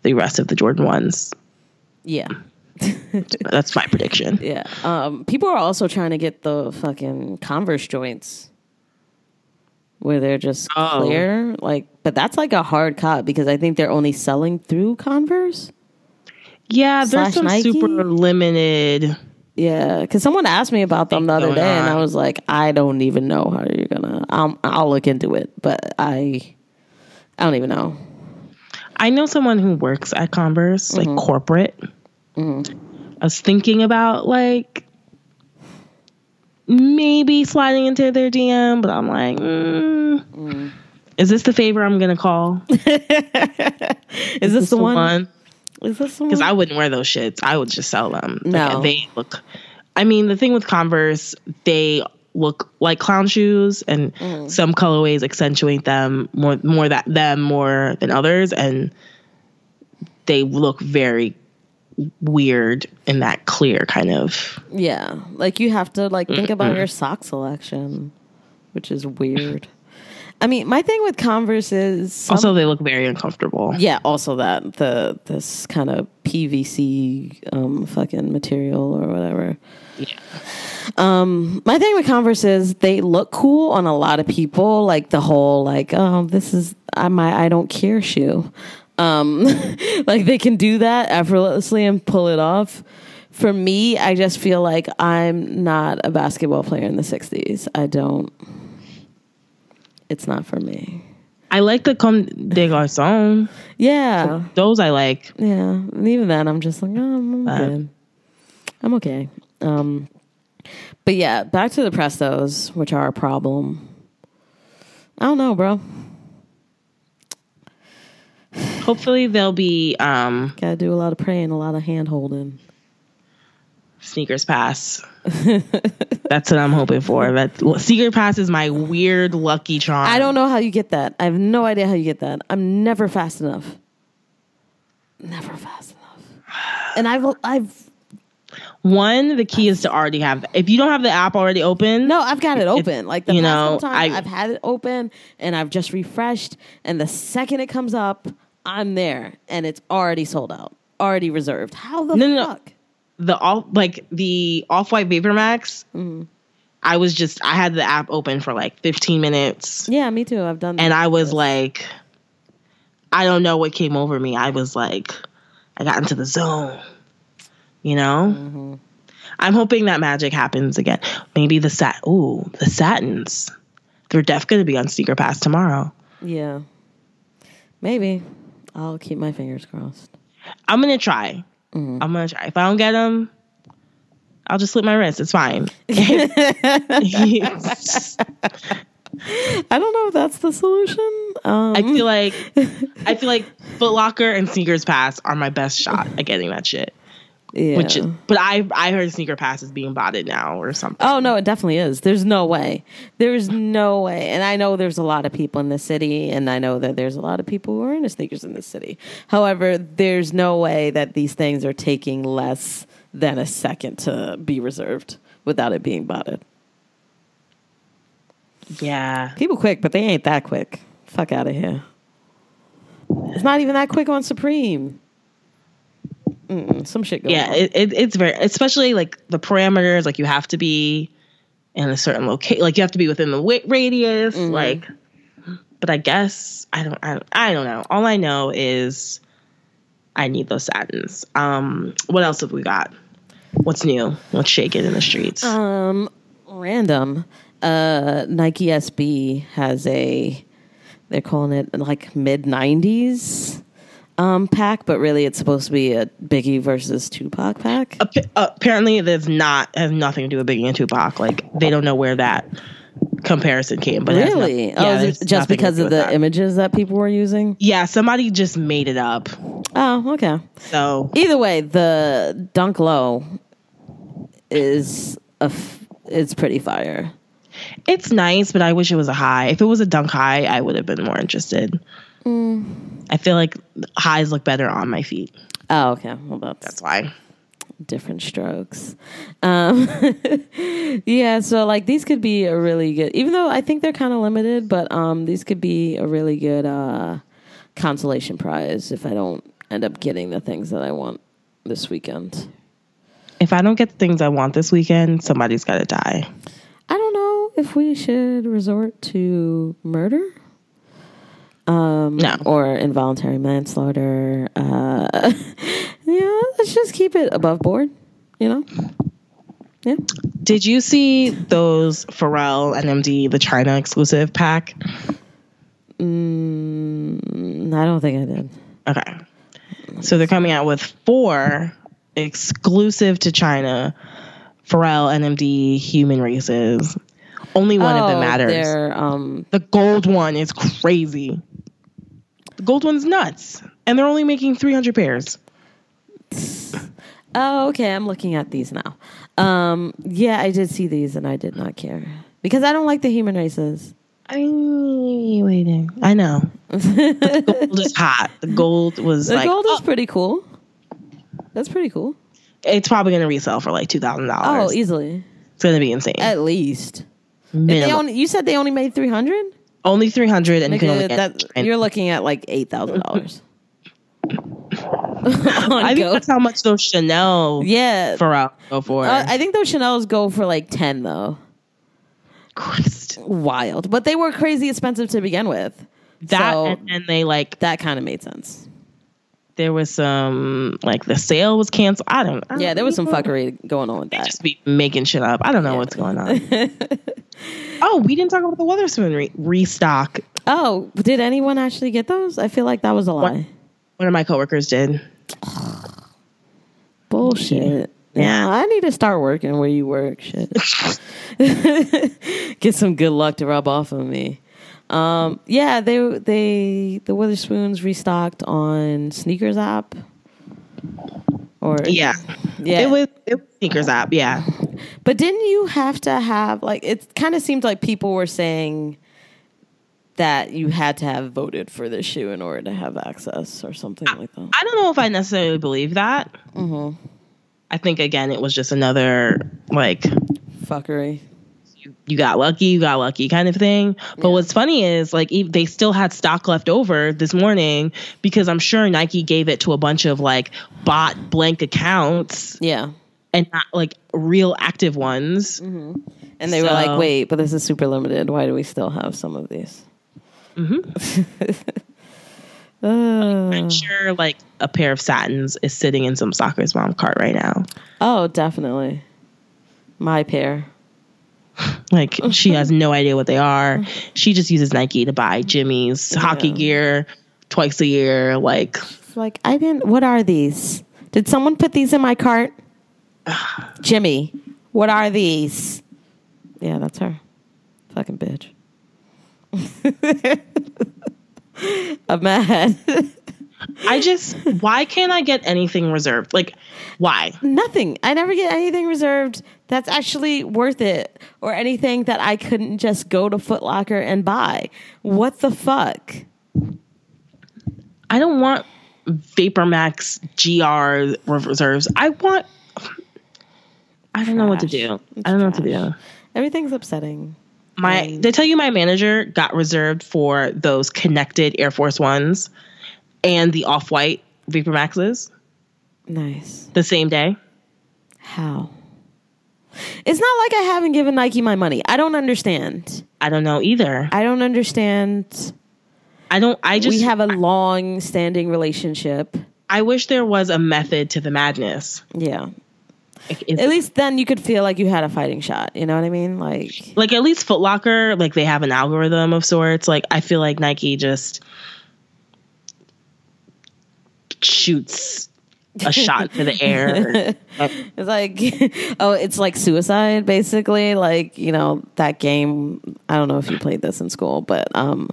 [SPEAKER 2] the rest of the Jordan ones.
[SPEAKER 1] yeah,
[SPEAKER 2] That's my prediction.
[SPEAKER 1] yeah. Um, people are also trying to get the fucking Converse joints where they're just
[SPEAKER 2] Oh.
[SPEAKER 1] clear, like. But that's like a hard cut because I think they're only selling through Converse.
[SPEAKER 2] Yeah, there's some
[SPEAKER 1] Nike?
[SPEAKER 2] super limited.
[SPEAKER 1] Yeah, because someone asked me about them the other day, and I was like, I don't even know how you're gonna. I'll, I'll look into it, but I, I don't even know.
[SPEAKER 2] I know someone who works at Converse, like mm-hmm. corporate. Mm-hmm. I was thinking about like maybe sliding into their DM, but I'm like, mm. mm, is this the favor I'm gonna call?
[SPEAKER 1] Is this the one? Is this?
[SPEAKER 2] Because I wouldn't wear those shits. I would just sell them. Like,
[SPEAKER 1] No.
[SPEAKER 2] they look. I mean, the thing with Converse, they look like clown shoes, and
[SPEAKER 1] Mm.
[SPEAKER 2] some colorways accentuate them more, more that them more than others, and they look very weird in that clear kind of.
[SPEAKER 1] Yeah, like you have to like think about
[SPEAKER 2] Mm-hmm.
[SPEAKER 1] your sock selection, which is weird. I mean, my thing with Converse is some,
[SPEAKER 2] Also, they look very uncomfortable.
[SPEAKER 1] yeah, also that the this kind of PVC um fucking material or whatever.
[SPEAKER 2] Yeah.
[SPEAKER 1] Um, my thing with Converse is they look cool on a lot of people, like the whole like, oh, this is I my I don't care shoe. Um, like they can do that effortlessly and pull it off. For me, I just feel like I'm not a basketball player in the '60s. I don't. It's not for me.
[SPEAKER 2] I like the Comme des Garçons.
[SPEAKER 1] Yeah,
[SPEAKER 2] Those I like.
[SPEAKER 1] yeah. And even then, I'm just like, oh, I'm
[SPEAKER 2] Uh,
[SPEAKER 1] good. I'm okay. Um, but yeah, back to the Prestos, which are a problem. I don't know, bro.
[SPEAKER 2] Hopefully, they'll be um,
[SPEAKER 1] Got to do a lot of praying, a lot of hand holding.
[SPEAKER 2] Sneakers pass. That's what I'm hoping for. That sneaker pass is my weird lucky charm.
[SPEAKER 1] I don't know how you get that. I have no idea how you get that. I'm never fast enough. never fast enough. And I've I've
[SPEAKER 2] One, the key is to already have. If you don't have the app already open,
[SPEAKER 1] no, I've got it open. Like the
[SPEAKER 2] you
[SPEAKER 1] past
[SPEAKER 2] know, I-
[SPEAKER 1] I've had it open and I've just refreshed, and the second it comes up, I'm there, and it's already sold out, already reserved. How the
[SPEAKER 2] No, no, no. The all like the off white Vapor Max.
[SPEAKER 1] Mm-hmm.
[SPEAKER 2] I was just I had the app open for like 15 minutes,
[SPEAKER 1] Yeah, me too. I've done. That.
[SPEAKER 2] And I was like, I don't know what came over me. I was like, I got into the zone, you know.
[SPEAKER 1] Mm-hmm.
[SPEAKER 2] I'm hoping that magic happens again. Maybe the sat. Ooh, the satins. They're def going to be on Sneaker Pass tomorrow.
[SPEAKER 1] yeah, maybe. I'll keep my fingers crossed.
[SPEAKER 2] I'm gonna try.
[SPEAKER 1] Mm-hmm.
[SPEAKER 2] I'm gonna try. If I don't get them, I'll just slip my wrist. It's fine.
[SPEAKER 1] I don't know if that's the solution. Um,
[SPEAKER 2] I feel like I feel like Foot Locker and Sneakers Pass are my best shot at getting that shit.
[SPEAKER 1] Yeah.
[SPEAKER 2] Which, but I I heard Sneaker Pass is being botted now or something.
[SPEAKER 1] Oh no, it definitely is. There's no way. There's no way. And I know there's a lot of people in the city, and I know that there's a lot of people who are into sneakers in the city. However, there's no way that these things are taking less than a second to be reserved without it being botted.
[SPEAKER 2] Yeah,
[SPEAKER 1] People quick, but they ain't that quick. Fuck out of here. It's not even that quick on Supreme. Mm-mm, some shit going
[SPEAKER 2] yeah.
[SPEAKER 1] on.
[SPEAKER 2] It, it it's very especially like the parameters. Like you have to be in a certain location. Like you have to be within the wa- radius.
[SPEAKER 1] Mm-hmm.
[SPEAKER 2] Like, but I guess I don't. I, I don't know. All I know is I need those satins. Um, what else have we got? What's new? What's shaking in the streets?
[SPEAKER 1] Um, random. Uh, Nike SB has a. They're calling it like mid '90s um pack, but really it's supposed to be a Biggie versus Tupac pack.
[SPEAKER 2] Appa- apparently there's not has nothing to do with Biggie and Tupac. Like they don't know where that comparison came. But it
[SPEAKER 1] really? oh, is
[SPEAKER 2] there's
[SPEAKER 1] it just because of the
[SPEAKER 2] that.
[SPEAKER 1] images that people were using?
[SPEAKER 2] Yeah, somebody just made it up.
[SPEAKER 1] Oh, okay.
[SPEAKER 2] So
[SPEAKER 1] Either way, the Dunk Low is a f- it's pretty fire.
[SPEAKER 2] it's nice, but I wish it was a high. If it was a dunk high, I would have been more interested.
[SPEAKER 1] Mm.
[SPEAKER 2] I feel like highs look better on my feet.
[SPEAKER 1] Oh, okay. Well, that's
[SPEAKER 2] That's why.
[SPEAKER 1] different strokes. Um, yeah, so like these could be a really good, even though I think they're kind of limited, but um, these could be a really good uh, consolation prize if I don't end up getting the things that I want this weekend.
[SPEAKER 2] If I don't get the things I want this weekend, somebody's got to die.
[SPEAKER 1] I don't know if we should resort to murder. Um,
[SPEAKER 2] No.
[SPEAKER 1] or involuntary manslaughter. Uh, yeah, let's just keep it above board. You know, yeah.
[SPEAKER 2] Did you see those Pharrell NMD the China exclusive pack?
[SPEAKER 1] Mm, I don't think I did.
[SPEAKER 2] Okay. So they're coming out with four exclusive to China Pharrell NMD human races. Only one of them
[SPEAKER 1] Oh,
[SPEAKER 2] matters.
[SPEAKER 1] Um,
[SPEAKER 2] The gold one is crazy. Gold one's nuts. And they're only making 300 pairs.
[SPEAKER 1] oh, okay. I'm looking at these now. Um, yeah, I did see these and I did not care because I don't like the human races.
[SPEAKER 2] I waiting. I know. the gold is hot. The gold was
[SPEAKER 1] The
[SPEAKER 2] like
[SPEAKER 1] gold is
[SPEAKER 2] oh,
[SPEAKER 1] pretty cool. That's pretty cool.
[SPEAKER 2] it's probably gonna resell for like two thousand dollars.
[SPEAKER 1] Oh, easily.
[SPEAKER 2] it's gonna be insane.
[SPEAKER 1] At least. Only, you said they only made 300?
[SPEAKER 2] Only three hundred, and you can only get.
[SPEAKER 1] that,
[SPEAKER 2] and
[SPEAKER 1] you're looking at like $8,000.
[SPEAKER 2] I think that's how much those Chanel
[SPEAKER 1] yeah.
[SPEAKER 2] Pharrell go for.
[SPEAKER 1] Uh, I think those Chanel's go for like 10 though.
[SPEAKER 2] Christ.
[SPEAKER 1] Wild. But they were crazy expensive to begin with.
[SPEAKER 2] That
[SPEAKER 1] So-
[SPEAKER 2] and, and they like
[SPEAKER 1] That kind of made sense.
[SPEAKER 2] There was some like the sale was canceled. I don't. I
[SPEAKER 1] Yeah,
[SPEAKER 2] don't
[SPEAKER 1] there was some fuckery going on with that.
[SPEAKER 2] Just be making shit up. I don't know what's going on. oh, we didn't talk about the Wotherspoon re- restock.
[SPEAKER 1] Oh, did anyone actually get those? I feel like that was a lie.
[SPEAKER 2] One of my coworkers did.
[SPEAKER 1] Bullshit. Yeah, I need to start working where you work. Shit. Get some good luck to rub off of me. Um, yeah, they they the Wotherspoons restocked on sneakers app. Or
[SPEAKER 2] Yeah,
[SPEAKER 1] yeah.
[SPEAKER 2] it was it was sneakers app. Yeah,
[SPEAKER 1] But didn't you have to have like it kind of seemed like people were saying that you had to have voted for this shoe in order to have access or something like that.
[SPEAKER 2] I don't know if I necessarily believe that.
[SPEAKER 1] Mm-hmm.
[SPEAKER 2] I think again, it was just another like
[SPEAKER 1] Fuckery.
[SPEAKER 2] You, got lucky, you got lucky kind of thing. But
[SPEAKER 1] Yeah.
[SPEAKER 2] what's funny is like they still had stock left over this morning because I'm sure Nike gave it to a bunch of like bot blank accounts
[SPEAKER 1] Yeah.
[SPEAKER 2] and not like real active ones.
[SPEAKER 1] And they were like, wait, but this is super limited. Why do we still have some of these? Mm-hmm.
[SPEAKER 2] I'm sure like a pair of satins is sitting in some soccer's mom cart right now.
[SPEAKER 1] oh, definitely. My pair.
[SPEAKER 2] Like she has no idea what they are. She just uses Nike to buy Jimmy's hockey gear twice a year. Like
[SPEAKER 1] It's like, I didn't, what are these? Did someone put these in my cart? Jimmy, what are these? Yeah, that's her. Fucking bitch. I'm mad.
[SPEAKER 2] I just why can't I get anything reserved? Like why?
[SPEAKER 1] Nothing. I never get anything reserved that's actually worth it or anything that I couldn't just go to Foot Locker and buy. What the fuck?
[SPEAKER 2] I don't want Vapor Max GR reserves. I want I don't know what to do.
[SPEAKER 1] It's
[SPEAKER 2] I don't know what to do.
[SPEAKER 1] Everything's upsetting.
[SPEAKER 2] My
[SPEAKER 1] And-
[SPEAKER 2] they tell you my manager got reserved for those connected Air Force Ones and the off white Vapor Maxes
[SPEAKER 1] Nice.
[SPEAKER 2] the same day.
[SPEAKER 1] How? It's not like I haven't given Nike my money. I don't understand.
[SPEAKER 2] I don't know either.
[SPEAKER 1] I don't understand.
[SPEAKER 2] I don't I just
[SPEAKER 1] we have a long standing relationship.
[SPEAKER 2] I wish there was a method to the madness.
[SPEAKER 1] Yeah.
[SPEAKER 2] Like,
[SPEAKER 1] At least then you could feel like you had a fighting shot. You know what I mean? Like,
[SPEAKER 2] like at least Foot Locker, like they have an algorithm of sorts. Like I feel like Nike just shoots a shot to the air.
[SPEAKER 1] it's like, oh, it's like suicide, basically. Like, you know, that game. I don't know if you played this in school, but um,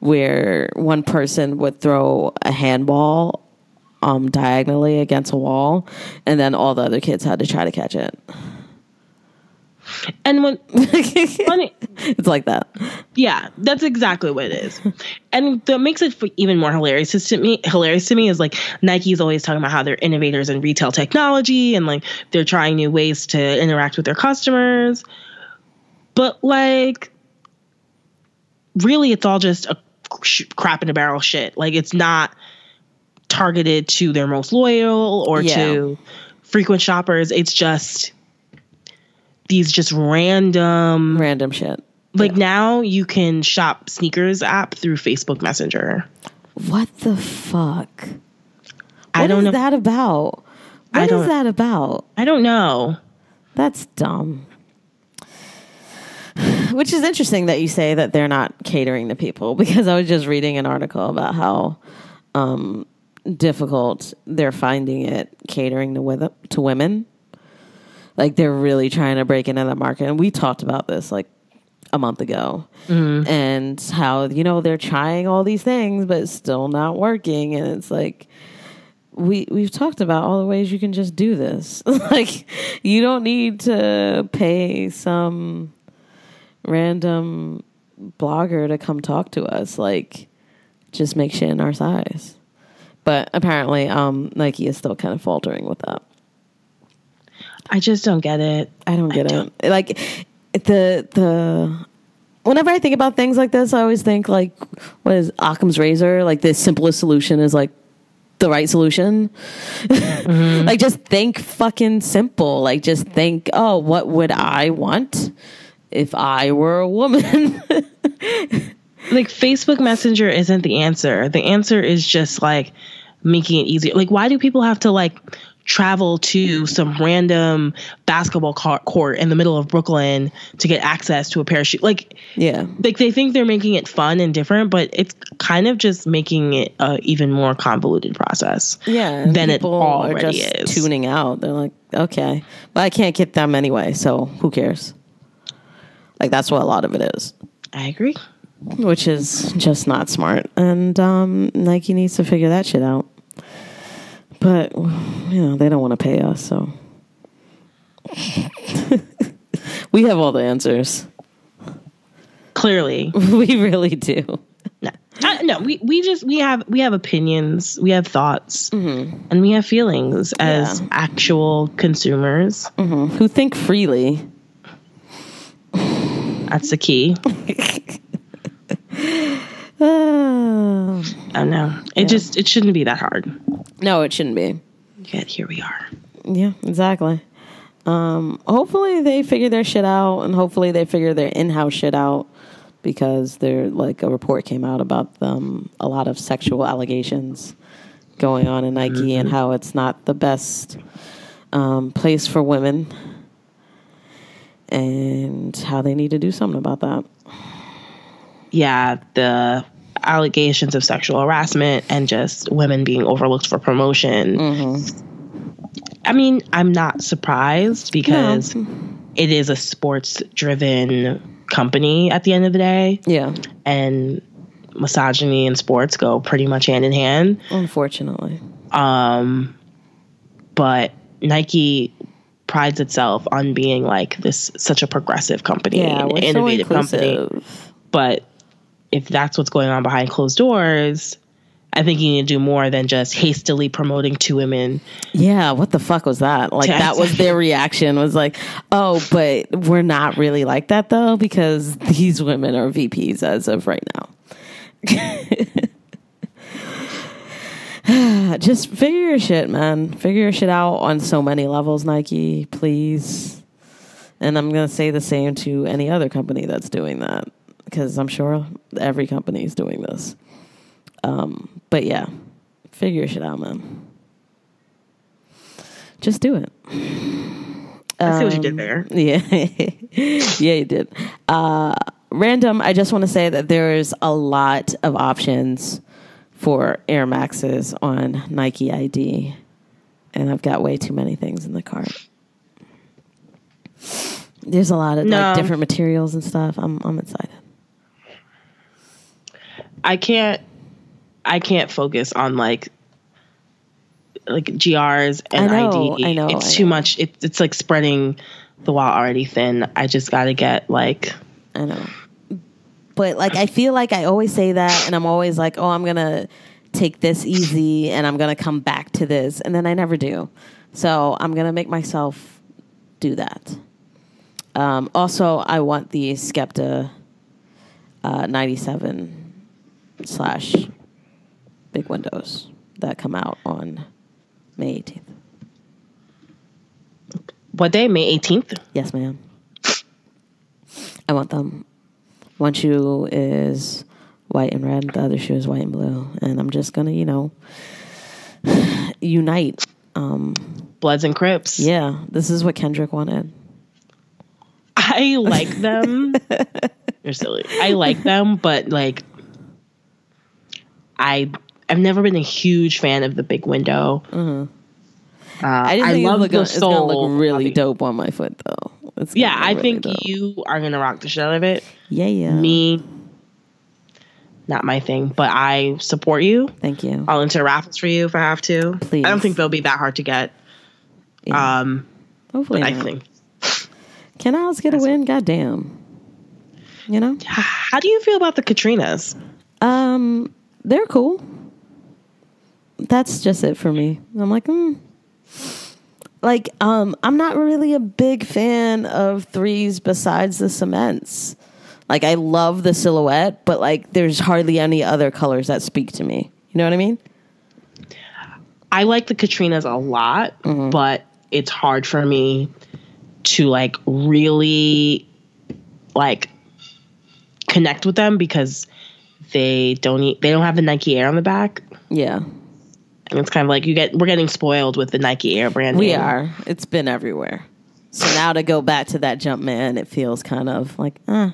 [SPEAKER 1] where one person would throw a handball um diagonally against a wall, and then all the other kids had to try to catch it.
[SPEAKER 2] And when funny,
[SPEAKER 1] it's like that.
[SPEAKER 2] yeah, that's exactly what it is. And that makes it even more hilarious to me. Hilarious to me is like Nike's always talking about how they're innovators in retail technology and like they're trying new ways to interact with their customers. But like, really, it's all just a crap in a barrel shit. Like it's not targeted to their most loyal or
[SPEAKER 1] Yeah.
[SPEAKER 2] to frequent shoppers. It's just these just random
[SPEAKER 1] Random shit.
[SPEAKER 2] like now you can shop sneakers app through Facebook Messenger.
[SPEAKER 1] What the fuck?
[SPEAKER 2] I don't
[SPEAKER 1] is
[SPEAKER 2] know.
[SPEAKER 1] that about?
[SPEAKER 2] I
[SPEAKER 1] What is that about?
[SPEAKER 2] I don't know.
[SPEAKER 1] That's dumb. Which is interesting that you say that they're not catering to people because I was just reading an article about how um, difficult they're finding it catering to with to women. Like they're really trying to break into that market, and we talked about this like a month ago, and how you know they're trying all these things, but still not working, and it's like we we've talked about all the ways you can just do this. like you don't need to pay some random blogger to come talk to us. Like just make shit in our size. But apparently, um, Nike is still kind of faltering with that.
[SPEAKER 2] I just don't get it.
[SPEAKER 1] I don't get
[SPEAKER 2] don't.
[SPEAKER 1] it. Like the the whenever I think about things like this, I always think like what is Occam's razor? Like the simplest solution is like the right solution. Mm-hmm. like just think fucking simple. Like just think, oh, what would I want if I were a woman?
[SPEAKER 2] Like Facebook Messenger isn't the answer. The answer is just like making it easier. Like why do people have to like travel to some random basketball court in the middle of Brooklyn to get access to a parachute. Like
[SPEAKER 1] yeah.
[SPEAKER 2] like they think they're making it fun and different, but it's kind of just making it a even more convoluted process.
[SPEAKER 1] Yeah,
[SPEAKER 2] than it already
[SPEAKER 1] are just
[SPEAKER 2] is.
[SPEAKER 1] tuning out. They're like, okay, but I can't get them anyway, so who cares? Like that's what a lot of it is,
[SPEAKER 2] I agree.
[SPEAKER 1] which is just not smart. And um, Nike needs to figure that shit out. But you know they don't want to pay us, so we have all the answers.
[SPEAKER 2] Clearly,
[SPEAKER 1] we really do.
[SPEAKER 2] no, uh, no. We we just we have we have opinions, we have thoughts, and we have feelings as
[SPEAKER 1] Yeah.
[SPEAKER 2] actual consumers.
[SPEAKER 1] Who think freely.
[SPEAKER 2] That's the key. I know it just it shouldn't be that hard.
[SPEAKER 1] no, it shouldn't be.
[SPEAKER 2] Yet here we are.
[SPEAKER 1] Yeah, exactly. Um, hopefully they figure their shit out, and hopefully they figure their in-house shit out because there, like, a report came out about um, a lot of sexual allegations going on in Nike and how it's not the best um, place for women, and how they need to do something about that.
[SPEAKER 2] yeah, the allegations of sexual harassment and just women being overlooked for promotion. I mean, I'm not surprised because it is a sports driven company at the end of the day,
[SPEAKER 1] Yeah,
[SPEAKER 2] and misogyny and sports go pretty much hand in hand.
[SPEAKER 1] unfortunately.
[SPEAKER 2] Um, but Nike prides itself on being like this such a progressive company,
[SPEAKER 1] Yeah,
[SPEAKER 2] an
[SPEAKER 1] we're so
[SPEAKER 2] innovative company but if that's what's going on behind closed doors, I think you need to do more than just hastily promoting two women.
[SPEAKER 1] Yeah, what the fuck was that? Like that was their reaction was like, "Oh, but we're not really like that though because these women are VPs as of right now." Just figure your shit, man. Figure your shit out on so many levels, Nike, please. And I'm going to say the same to any other company that's doing that because I'm sure every company is doing this. Um, but yeah, figure shit out, man. Just do it.
[SPEAKER 2] I see what you did there.
[SPEAKER 1] Yeah. yeah, you did. Uh, random, I just want to say that there's a lot of options for Air Maxes on Nike ID. And I've got way too many things in the cart. There's a lot of
[SPEAKER 2] No.
[SPEAKER 1] like different materials and stuff. I'm I'm excited.
[SPEAKER 2] I can't I can't focus on like like GRs and
[SPEAKER 1] I know,
[SPEAKER 2] ID.
[SPEAKER 1] I know,
[SPEAKER 2] It's
[SPEAKER 1] I
[SPEAKER 2] too
[SPEAKER 1] know.
[SPEAKER 2] much. It's it's like spreading the wall already thin. I just got to get like
[SPEAKER 1] I know. But like I feel like I always say that and I'm always like, "Oh, I'm going to take this easy and I'm going to come back to this." And then I never do. So, I'm going to make myself do that. Um, also, I want the Skepta uh, 97 slash big windows that come out on May 18th.
[SPEAKER 2] what day? May 18th.
[SPEAKER 1] Yes, ma'am. I want them. One shoe is white and red, the other shoe is white and blue. And I'm just going to, you know, unite.
[SPEAKER 2] Um, Bloods and Crips.
[SPEAKER 1] Yeah, this is what Kendrick wanted.
[SPEAKER 2] I like them. You're silly. I like them, but like I I've never been a huge fan of the big window. Uh,
[SPEAKER 1] Mm-hmm. I just
[SPEAKER 2] I
[SPEAKER 1] think
[SPEAKER 2] love
[SPEAKER 1] it's,
[SPEAKER 2] the
[SPEAKER 1] look, it's going to
[SPEAKER 2] soul
[SPEAKER 1] look really dope on my foot, though. It's
[SPEAKER 2] Yeah, I
[SPEAKER 1] really
[SPEAKER 2] think
[SPEAKER 1] dope.
[SPEAKER 2] you are gonna rock the shit out of it.
[SPEAKER 1] Yeah, yeah.
[SPEAKER 2] Me, not my thing, but I support you.
[SPEAKER 1] Thank you.
[SPEAKER 2] I'll enter raffles for you if I have to.
[SPEAKER 1] Please.
[SPEAKER 2] I don't think they'll be that hard to get.
[SPEAKER 1] Yeah.
[SPEAKER 2] Um,
[SPEAKER 1] Hopefully,
[SPEAKER 2] but I
[SPEAKER 1] not.
[SPEAKER 2] think.
[SPEAKER 1] Can Owls get a win? Goddamn. You know?
[SPEAKER 2] How do you feel about the Katrinas?
[SPEAKER 1] Um, they're cool. That's just it for me. I'm like, hmm. Like, um, I'm not really a big fan of threes besides the cements. Like, I love the silhouette, but like, there's hardly any other colors that speak to me. You know what I mean?
[SPEAKER 2] I like the Katrinas a lot,
[SPEAKER 1] Mm-hmm.
[SPEAKER 2] but it's hard for me to like really like connect with them because they don't eat, they don't have the Nike Air on the back.
[SPEAKER 1] Yeah,
[SPEAKER 2] And it's kind of like you get we're getting spoiled with the Nike Air brand.
[SPEAKER 1] we are. It's been everywhere. So now to go back to that jump man, it feels kind of like, uh,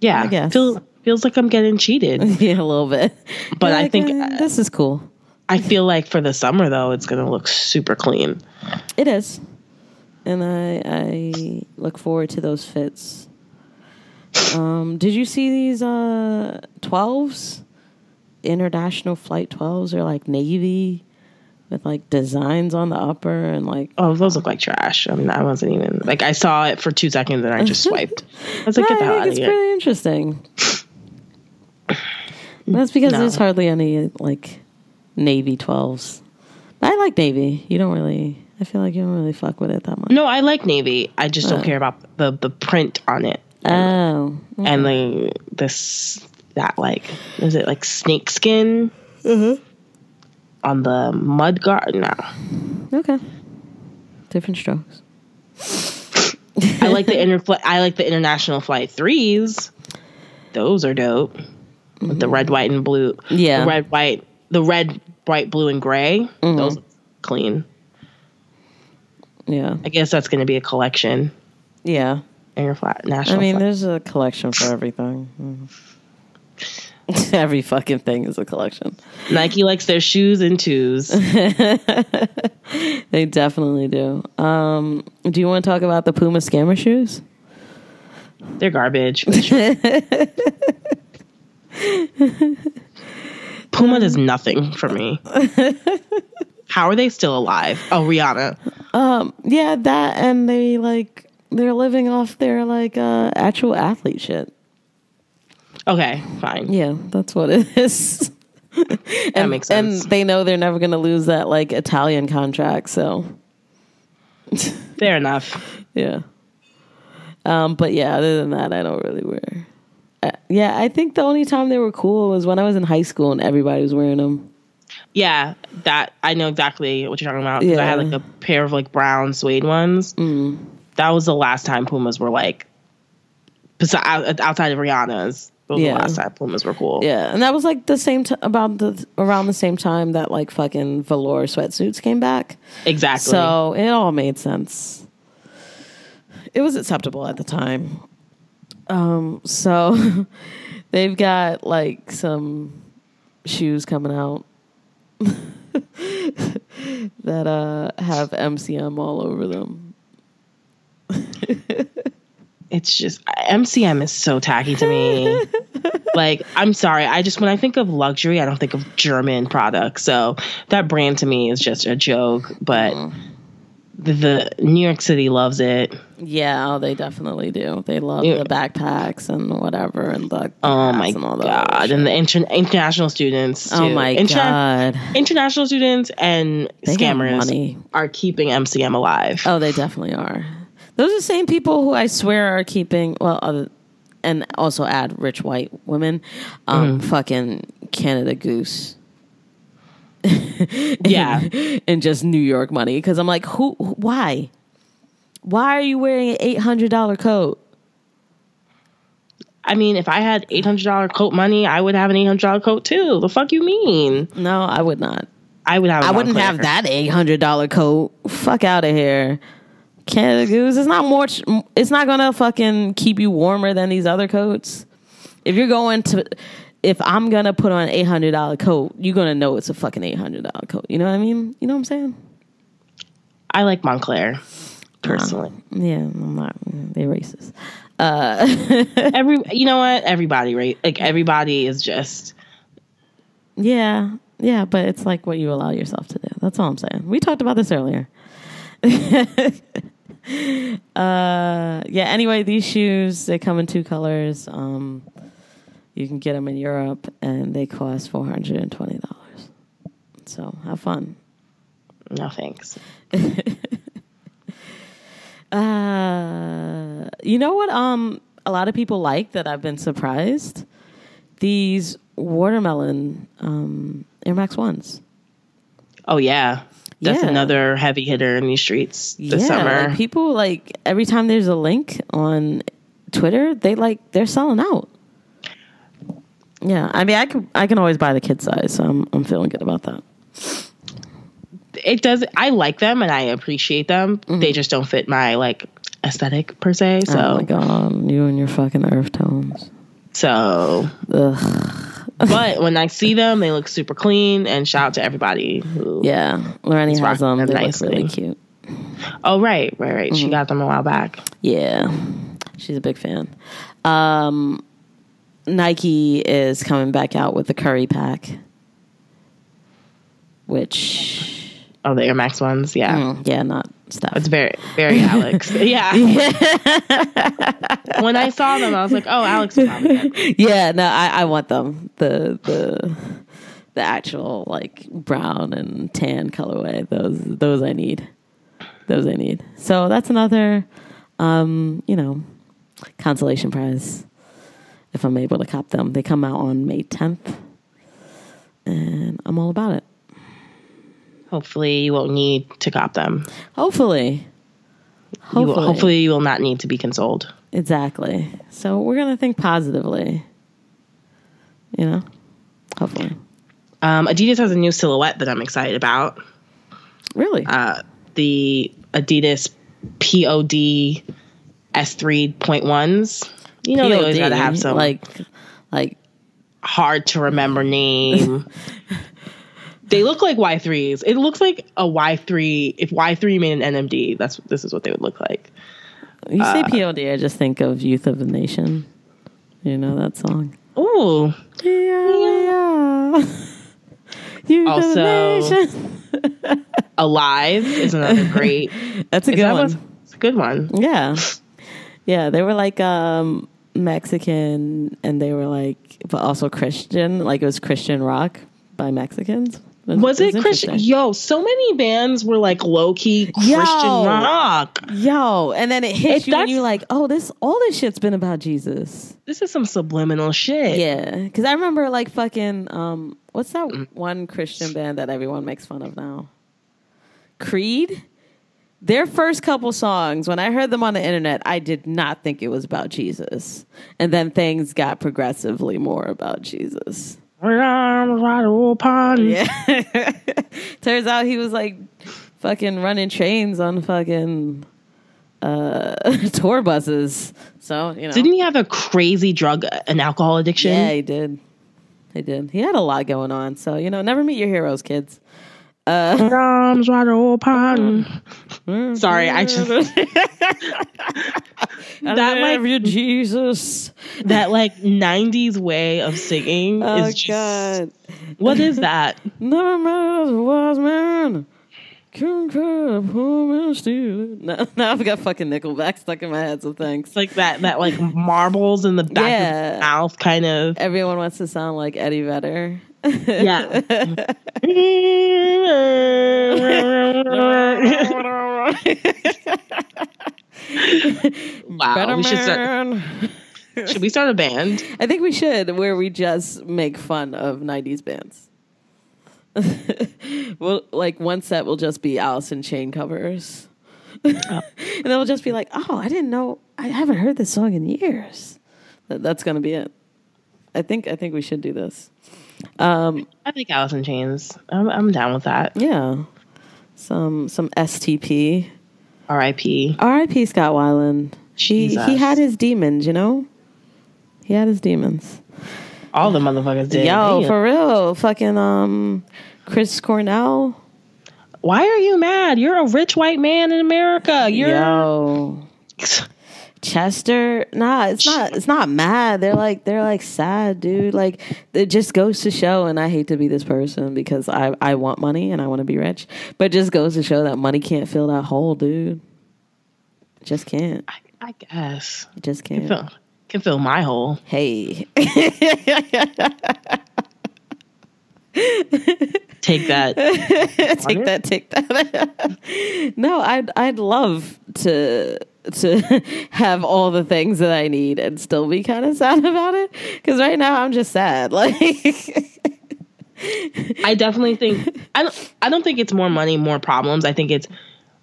[SPEAKER 2] Yeah,
[SPEAKER 1] I guess.
[SPEAKER 2] Feel, feels like I'm getting cheated.
[SPEAKER 1] yeah, a little bit.
[SPEAKER 2] But
[SPEAKER 1] You're
[SPEAKER 2] I
[SPEAKER 1] like,
[SPEAKER 2] think-
[SPEAKER 1] eh, this is cool.
[SPEAKER 2] I feel like for the summer though, it's gonna look super clean.
[SPEAKER 1] It is. And I I look forward to those fits. Um, did you see these uh 12s? International flight 12s are like navy with like designs on the upper and like
[SPEAKER 2] Oh, those look like trash. I mean, I wasn't even like I saw it for two seconds and I just swiped. I was like, get the hell out of
[SPEAKER 1] it's
[SPEAKER 2] here.
[SPEAKER 1] pretty interesting. That's because
[SPEAKER 2] No.
[SPEAKER 1] there's hardly any like navy twelves. I like navy. You don't really. I feel like you don't really fuck with it that much.
[SPEAKER 2] No, I like navy. I just don't
[SPEAKER 1] Uh.
[SPEAKER 2] care about the the print on it
[SPEAKER 1] Oh,
[SPEAKER 2] and the this that like is it like snake skin mm-hmm. on the mud guard? now.
[SPEAKER 1] okay. Different strokes.
[SPEAKER 2] I like the inter I like the international flight threes. Those are dope. With the mm-hmm. red, white, and blue.
[SPEAKER 1] Yeah.
[SPEAKER 2] The red, white, the red, white, blue, and gray. Mm-hmm. Those clean.
[SPEAKER 1] Yeah,
[SPEAKER 2] I guess that's going to be a collection.
[SPEAKER 1] yeah.
[SPEAKER 2] Interflight
[SPEAKER 1] I
[SPEAKER 2] national.
[SPEAKER 1] mean,
[SPEAKER 2] flight.
[SPEAKER 1] there's a collection for everything. Mhm. Every fucking thing is a collection.
[SPEAKER 2] Nike likes their shoes and twos.
[SPEAKER 1] They definitely do. Um, do you want to talk about the Puma scammer shoes?
[SPEAKER 2] They're garbage. Puma does nothing for me. How are they still alive? Oh, Rihanna.
[SPEAKER 1] Um, Yeah, that and they like they're living off their like uh actual athlete shit.
[SPEAKER 2] Okay, fine.
[SPEAKER 1] Yeah, that's what it is. and,
[SPEAKER 2] makes sense.
[SPEAKER 1] And they know they're never gonna lose that like Italian contract, so
[SPEAKER 2] Fair enough.
[SPEAKER 1] yeah. Um, but yeah, other than that, I don't really wear. Uh, yeah, I think the only time they were cool was when I was in high school and everybody was wearing them.
[SPEAKER 2] Yeah, that I know exactly what you're talking about. 'cause I had like a pair of like brown suede ones. That was the last time Pumas were like, outside of Rihanna's.
[SPEAKER 1] Yeah.
[SPEAKER 2] the last time Pumas were cool.
[SPEAKER 1] Yeah, and that was like the same t- about the around the same time that like fucking velour sweatsuits came back.
[SPEAKER 2] Exactly.
[SPEAKER 1] So it all made sense. It was acceptable at the time. Um, so they've got like some shoes coming out that uh have MCM all over them.
[SPEAKER 2] it's just MCM is so tacky to me. like, I'm sorry. I just when I think of luxury, I don't think of German products. So that brand to me is just a joke. But mm-hmm. the, the New York City loves it.
[SPEAKER 1] Yeah, oh, they definitely do. They love
[SPEAKER 2] Yeah.
[SPEAKER 1] the backpacks and whatever and the
[SPEAKER 2] Oh my
[SPEAKER 1] and
[SPEAKER 2] god! And the inter- international students. Oh too.
[SPEAKER 1] Oh my
[SPEAKER 2] Inter-
[SPEAKER 1] god.
[SPEAKER 2] International students and
[SPEAKER 1] They
[SPEAKER 2] scammers are keeping MCM alive.
[SPEAKER 1] Oh, they definitely are. Those are the same people who I swear are keeping well, other, and also add rich white women, um, fucking Canada Goose.
[SPEAKER 2] Yeah.
[SPEAKER 1] and just New York money because I'm like, who? Why? Why are you wearing an eight hundred dollar coat?
[SPEAKER 2] I mean, if I had eight hundred dollar coat money, I would have an eight hundred dollar coat too. The fuck you mean?
[SPEAKER 1] No, I would not.
[SPEAKER 2] I would have. I
[SPEAKER 1] I wouldn't have that eight hundred dollar coat. Fuck out of here. Canada Goose. It's not more. It's not gonna fucking keep you warmer than these other coats. If you're going to, if I'm gonna put on an eight hundred dollar coat, you're gonna know it's a fucking eight hundred dollar coat. You know what I mean? You know what I'm saying?
[SPEAKER 2] I like Moncler um, personally.
[SPEAKER 1] Yeah, I'm not. They're racist.
[SPEAKER 2] Uh, Every, you know what? Everybody, right? Like everybody is just.
[SPEAKER 1] Yeah, yeah, but it's like what you allow yourself to do. That's all I'm saying. We talked about this earlier. uh, yeah. Anyway, these shoes they come in two colors. Um, you can get them in Europe, and they cost four hundred and twenty dollars. So have fun.
[SPEAKER 2] No thanks.
[SPEAKER 1] Uh, you know what? Um, a lot of people like that. I've been surprised. These watermelon um, Air Max ones.
[SPEAKER 2] Oh yeah, that's
[SPEAKER 1] Yeah.
[SPEAKER 2] another heavy hitter in these streets this summer.
[SPEAKER 1] like, people like every time there's a link on Twitter, they like they're selling out. Yeah, I mean, I can I can always buy the kid size, so I'm I'm feeling good about that.
[SPEAKER 2] it does. I like them and I appreciate them. Mm-hmm. They just don't fit my like aesthetic per se. So
[SPEAKER 1] oh my god, you and your fucking earth tones.
[SPEAKER 2] so.
[SPEAKER 1] Ugh.
[SPEAKER 2] But when I see them, they look super clean. And shout out to everybody who.
[SPEAKER 1] Yeah, Lorraine has them.
[SPEAKER 2] them
[SPEAKER 1] They
[SPEAKER 2] nicely.
[SPEAKER 1] look really cute.
[SPEAKER 2] Oh right, right, right. She got them a while back.
[SPEAKER 1] Yeah, she's a big fan. Um, Nike is coming back out with the Curry Pack, which
[SPEAKER 2] Oh, the Air Max ones. Yeah.
[SPEAKER 1] mm, yeah, not stuff.
[SPEAKER 2] It's very, very Alex. yeah. when I saw them, I was like, oh, Alex is probably good.
[SPEAKER 1] yeah, no, I, I want them. The the the actual like brown and tan colorway. Those those I need. Those I need. So that's another um, you know, consolation prize if I'm able to cop them. They come out on May 10th. And I'm all about it.
[SPEAKER 2] Hopefully, you won't need to cop them.
[SPEAKER 1] Hopefully.
[SPEAKER 2] You will, hopefully, you will not need to be consoled.
[SPEAKER 1] Exactly. So we're going to think positively. You know? Hopefully.
[SPEAKER 2] Um, Adidas has a new silhouette that I'm excited about.
[SPEAKER 1] Really?
[SPEAKER 2] Uh, the Adidas POD S3.1s. You know, they always gotta have some
[SPEAKER 1] like like
[SPEAKER 2] hard to remember name. they look like Y3s. It looks like a Y3. If Y3 made an NMD, that's this is what they would look like.
[SPEAKER 1] you say POD, I just think of Youth of the Nation. You know that song?
[SPEAKER 2] Oh.
[SPEAKER 1] Yeah, yeah. Youth
[SPEAKER 2] Also-
[SPEAKER 1] of the Nation.
[SPEAKER 2] Alive is another great.
[SPEAKER 1] That's a good
[SPEAKER 2] that
[SPEAKER 1] one.
[SPEAKER 2] one? It's a good one.
[SPEAKER 1] Yeah. Yeah, they were like um Mexican and they were like but also Christian, like it was Christian rock by Mexicans.
[SPEAKER 2] Was it Christian? Yo, so many bands were like low key Christian
[SPEAKER 1] Yo.
[SPEAKER 2] rock.
[SPEAKER 1] Yo, and then it hits
[SPEAKER 2] If
[SPEAKER 1] you and you're like, "Oh, this all this shit's been about Jesus."
[SPEAKER 2] This is some subliminal shit.
[SPEAKER 1] Yeah, cuz I remember like fucking um what's that
[SPEAKER 2] Mm.
[SPEAKER 1] one Christian band that everyone makes fun of now? Creed? Their first couple songs, when I heard them on the internet, I did not think it was about Jesus. And then things got progressively more about Jesus.
[SPEAKER 2] Around right upon.
[SPEAKER 1] Yeah. Turns out he was like fucking running trains on fucking uh tour buses. So, you know.
[SPEAKER 2] Didn't he have a crazy drug and alcohol addiction?
[SPEAKER 1] Yeah, he did. He did. He had a lot going on. So, you know, never meet your heroes, kids.
[SPEAKER 2] Uh, Upon. Sorry, I just that like
[SPEAKER 1] you, Jesus.
[SPEAKER 2] that like '90s way of singing
[SPEAKER 1] Oh
[SPEAKER 2] is just
[SPEAKER 1] God!
[SPEAKER 2] what is that?
[SPEAKER 1] Never met a wise man. Couldn't cut a poor man steal it. Now, now I've got fucking Nickelback stuck in my head. So thanks.
[SPEAKER 2] It's like that that like marbles in the back
[SPEAKER 1] Yeah.
[SPEAKER 2] of the mouth kind of.
[SPEAKER 1] Everyone wants to sound like Eddie Vedder.
[SPEAKER 2] Yeah. wow.
[SPEAKER 1] Better
[SPEAKER 2] We should start. Should we start a band?
[SPEAKER 1] I think we should, where we just make fun of '90s bands. well, like one set will just be Alice in Chain covers, oh. and they'll just be like, "Oh, I didn't know. I haven't heard this song in years." That's gonna be it. I think. I think we should do this.
[SPEAKER 2] I think Alice in Chains. I'm, I'm down with that.
[SPEAKER 1] Yeah, some some STP.
[SPEAKER 2] R.I.P.
[SPEAKER 1] R.I.P. Scott Weiland. He
[SPEAKER 2] Jesus.
[SPEAKER 1] he had his demons, you know. He had his demons.
[SPEAKER 2] All the motherfuckers did.
[SPEAKER 1] Yo,
[SPEAKER 2] Damn.
[SPEAKER 1] for real, fucking um, Chris Cornell.
[SPEAKER 2] Why are you mad? You're a rich white man in America. You're
[SPEAKER 1] Yo, Chester. Nah, it's not. It's not mad. They're like they're like sad, dude. Like it just goes to show. And I hate to be this person because I I want money and I want to be rich, but it just goes to show that money can't fill that hole, dude. Just can't.
[SPEAKER 2] I, I guess
[SPEAKER 1] It just
[SPEAKER 2] can
[SPEAKER 1] can't.
[SPEAKER 2] fill, can fill my hole.
[SPEAKER 1] Hey.
[SPEAKER 2] Take that.
[SPEAKER 1] take that, take that. no, I'd I'd love to to have all the things that I need and still be kind of sad about it. Because right now I'm just sad. Like,
[SPEAKER 2] I definitely think I don't. I don't think it's more money, more problems. I think it's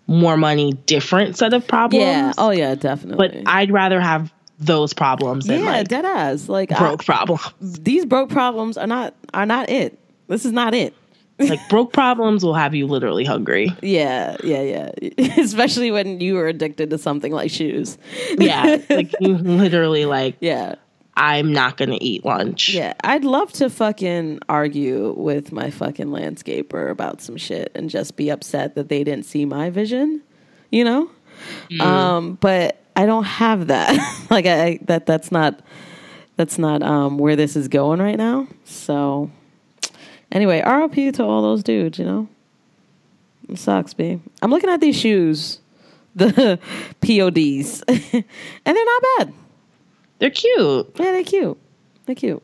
[SPEAKER 2] more money, different set of problems.
[SPEAKER 1] yeah, oh yeah, definitely.
[SPEAKER 2] but I'd rather have those problems than
[SPEAKER 1] yeah,
[SPEAKER 2] like
[SPEAKER 1] dead ass. Like I-
[SPEAKER 2] broke problems.
[SPEAKER 1] these broke problems are not are not it. This is not it.
[SPEAKER 2] Like broke problems will have you literally hungry.
[SPEAKER 1] Yeah, yeah, yeah. Especially when you are addicted to something like shoes.
[SPEAKER 2] Yeah, like you literally like
[SPEAKER 1] Yeah.
[SPEAKER 2] I'm not gonna eat lunch.
[SPEAKER 1] Yeah, I'd love to fucking argue with my fucking landscaper about some shit and just be upset that they didn't see my vision, you know? Um, but I don't have that. like I that that's not that's not um where this is going right now. So anyway, ROP to all those dudes, you know? It sucks, B. I'm looking at these shoes, the PODs, and they're not bad.
[SPEAKER 2] They're cute.
[SPEAKER 1] Yeah, they're cute. They're cute.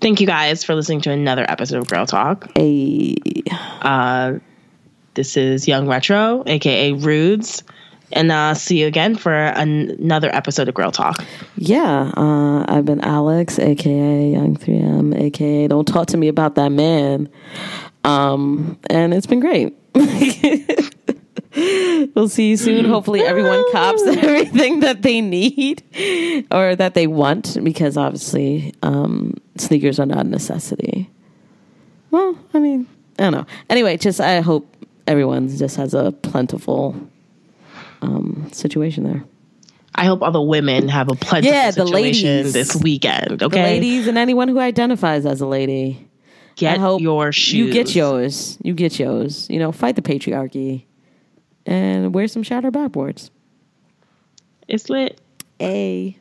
[SPEAKER 2] Thank you guys for listening to another episode of Girl Talk.
[SPEAKER 1] A
[SPEAKER 2] Uh, this is Young Retro, aka Rudes, and uh, see you again for an- another episode of Girl Talk.
[SPEAKER 1] yeah. Uh, I've been Alex, aka Young 3M, aka Don't Talk to Me About That Man. Um, and it's been great. we'll see you soon. Hopefully, everyone cops everything that they need or that they want, because obviously, um, sneakers are not a necessity. Well, I mean, I don't know. Anyway, just I hope everyone just has a plentiful um, situation there.
[SPEAKER 2] I hope all the women have a pleasant
[SPEAKER 1] Yeah, the ladies.
[SPEAKER 2] this weekend.
[SPEAKER 1] The
[SPEAKER 2] Okay,
[SPEAKER 1] ladies and anyone who identifies as a lady.
[SPEAKER 2] get your shoes.
[SPEAKER 1] You get yours. You get yours. You know, fight the patriarchy and wear some Shattered backboards.
[SPEAKER 2] It's lit.
[SPEAKER 1] A.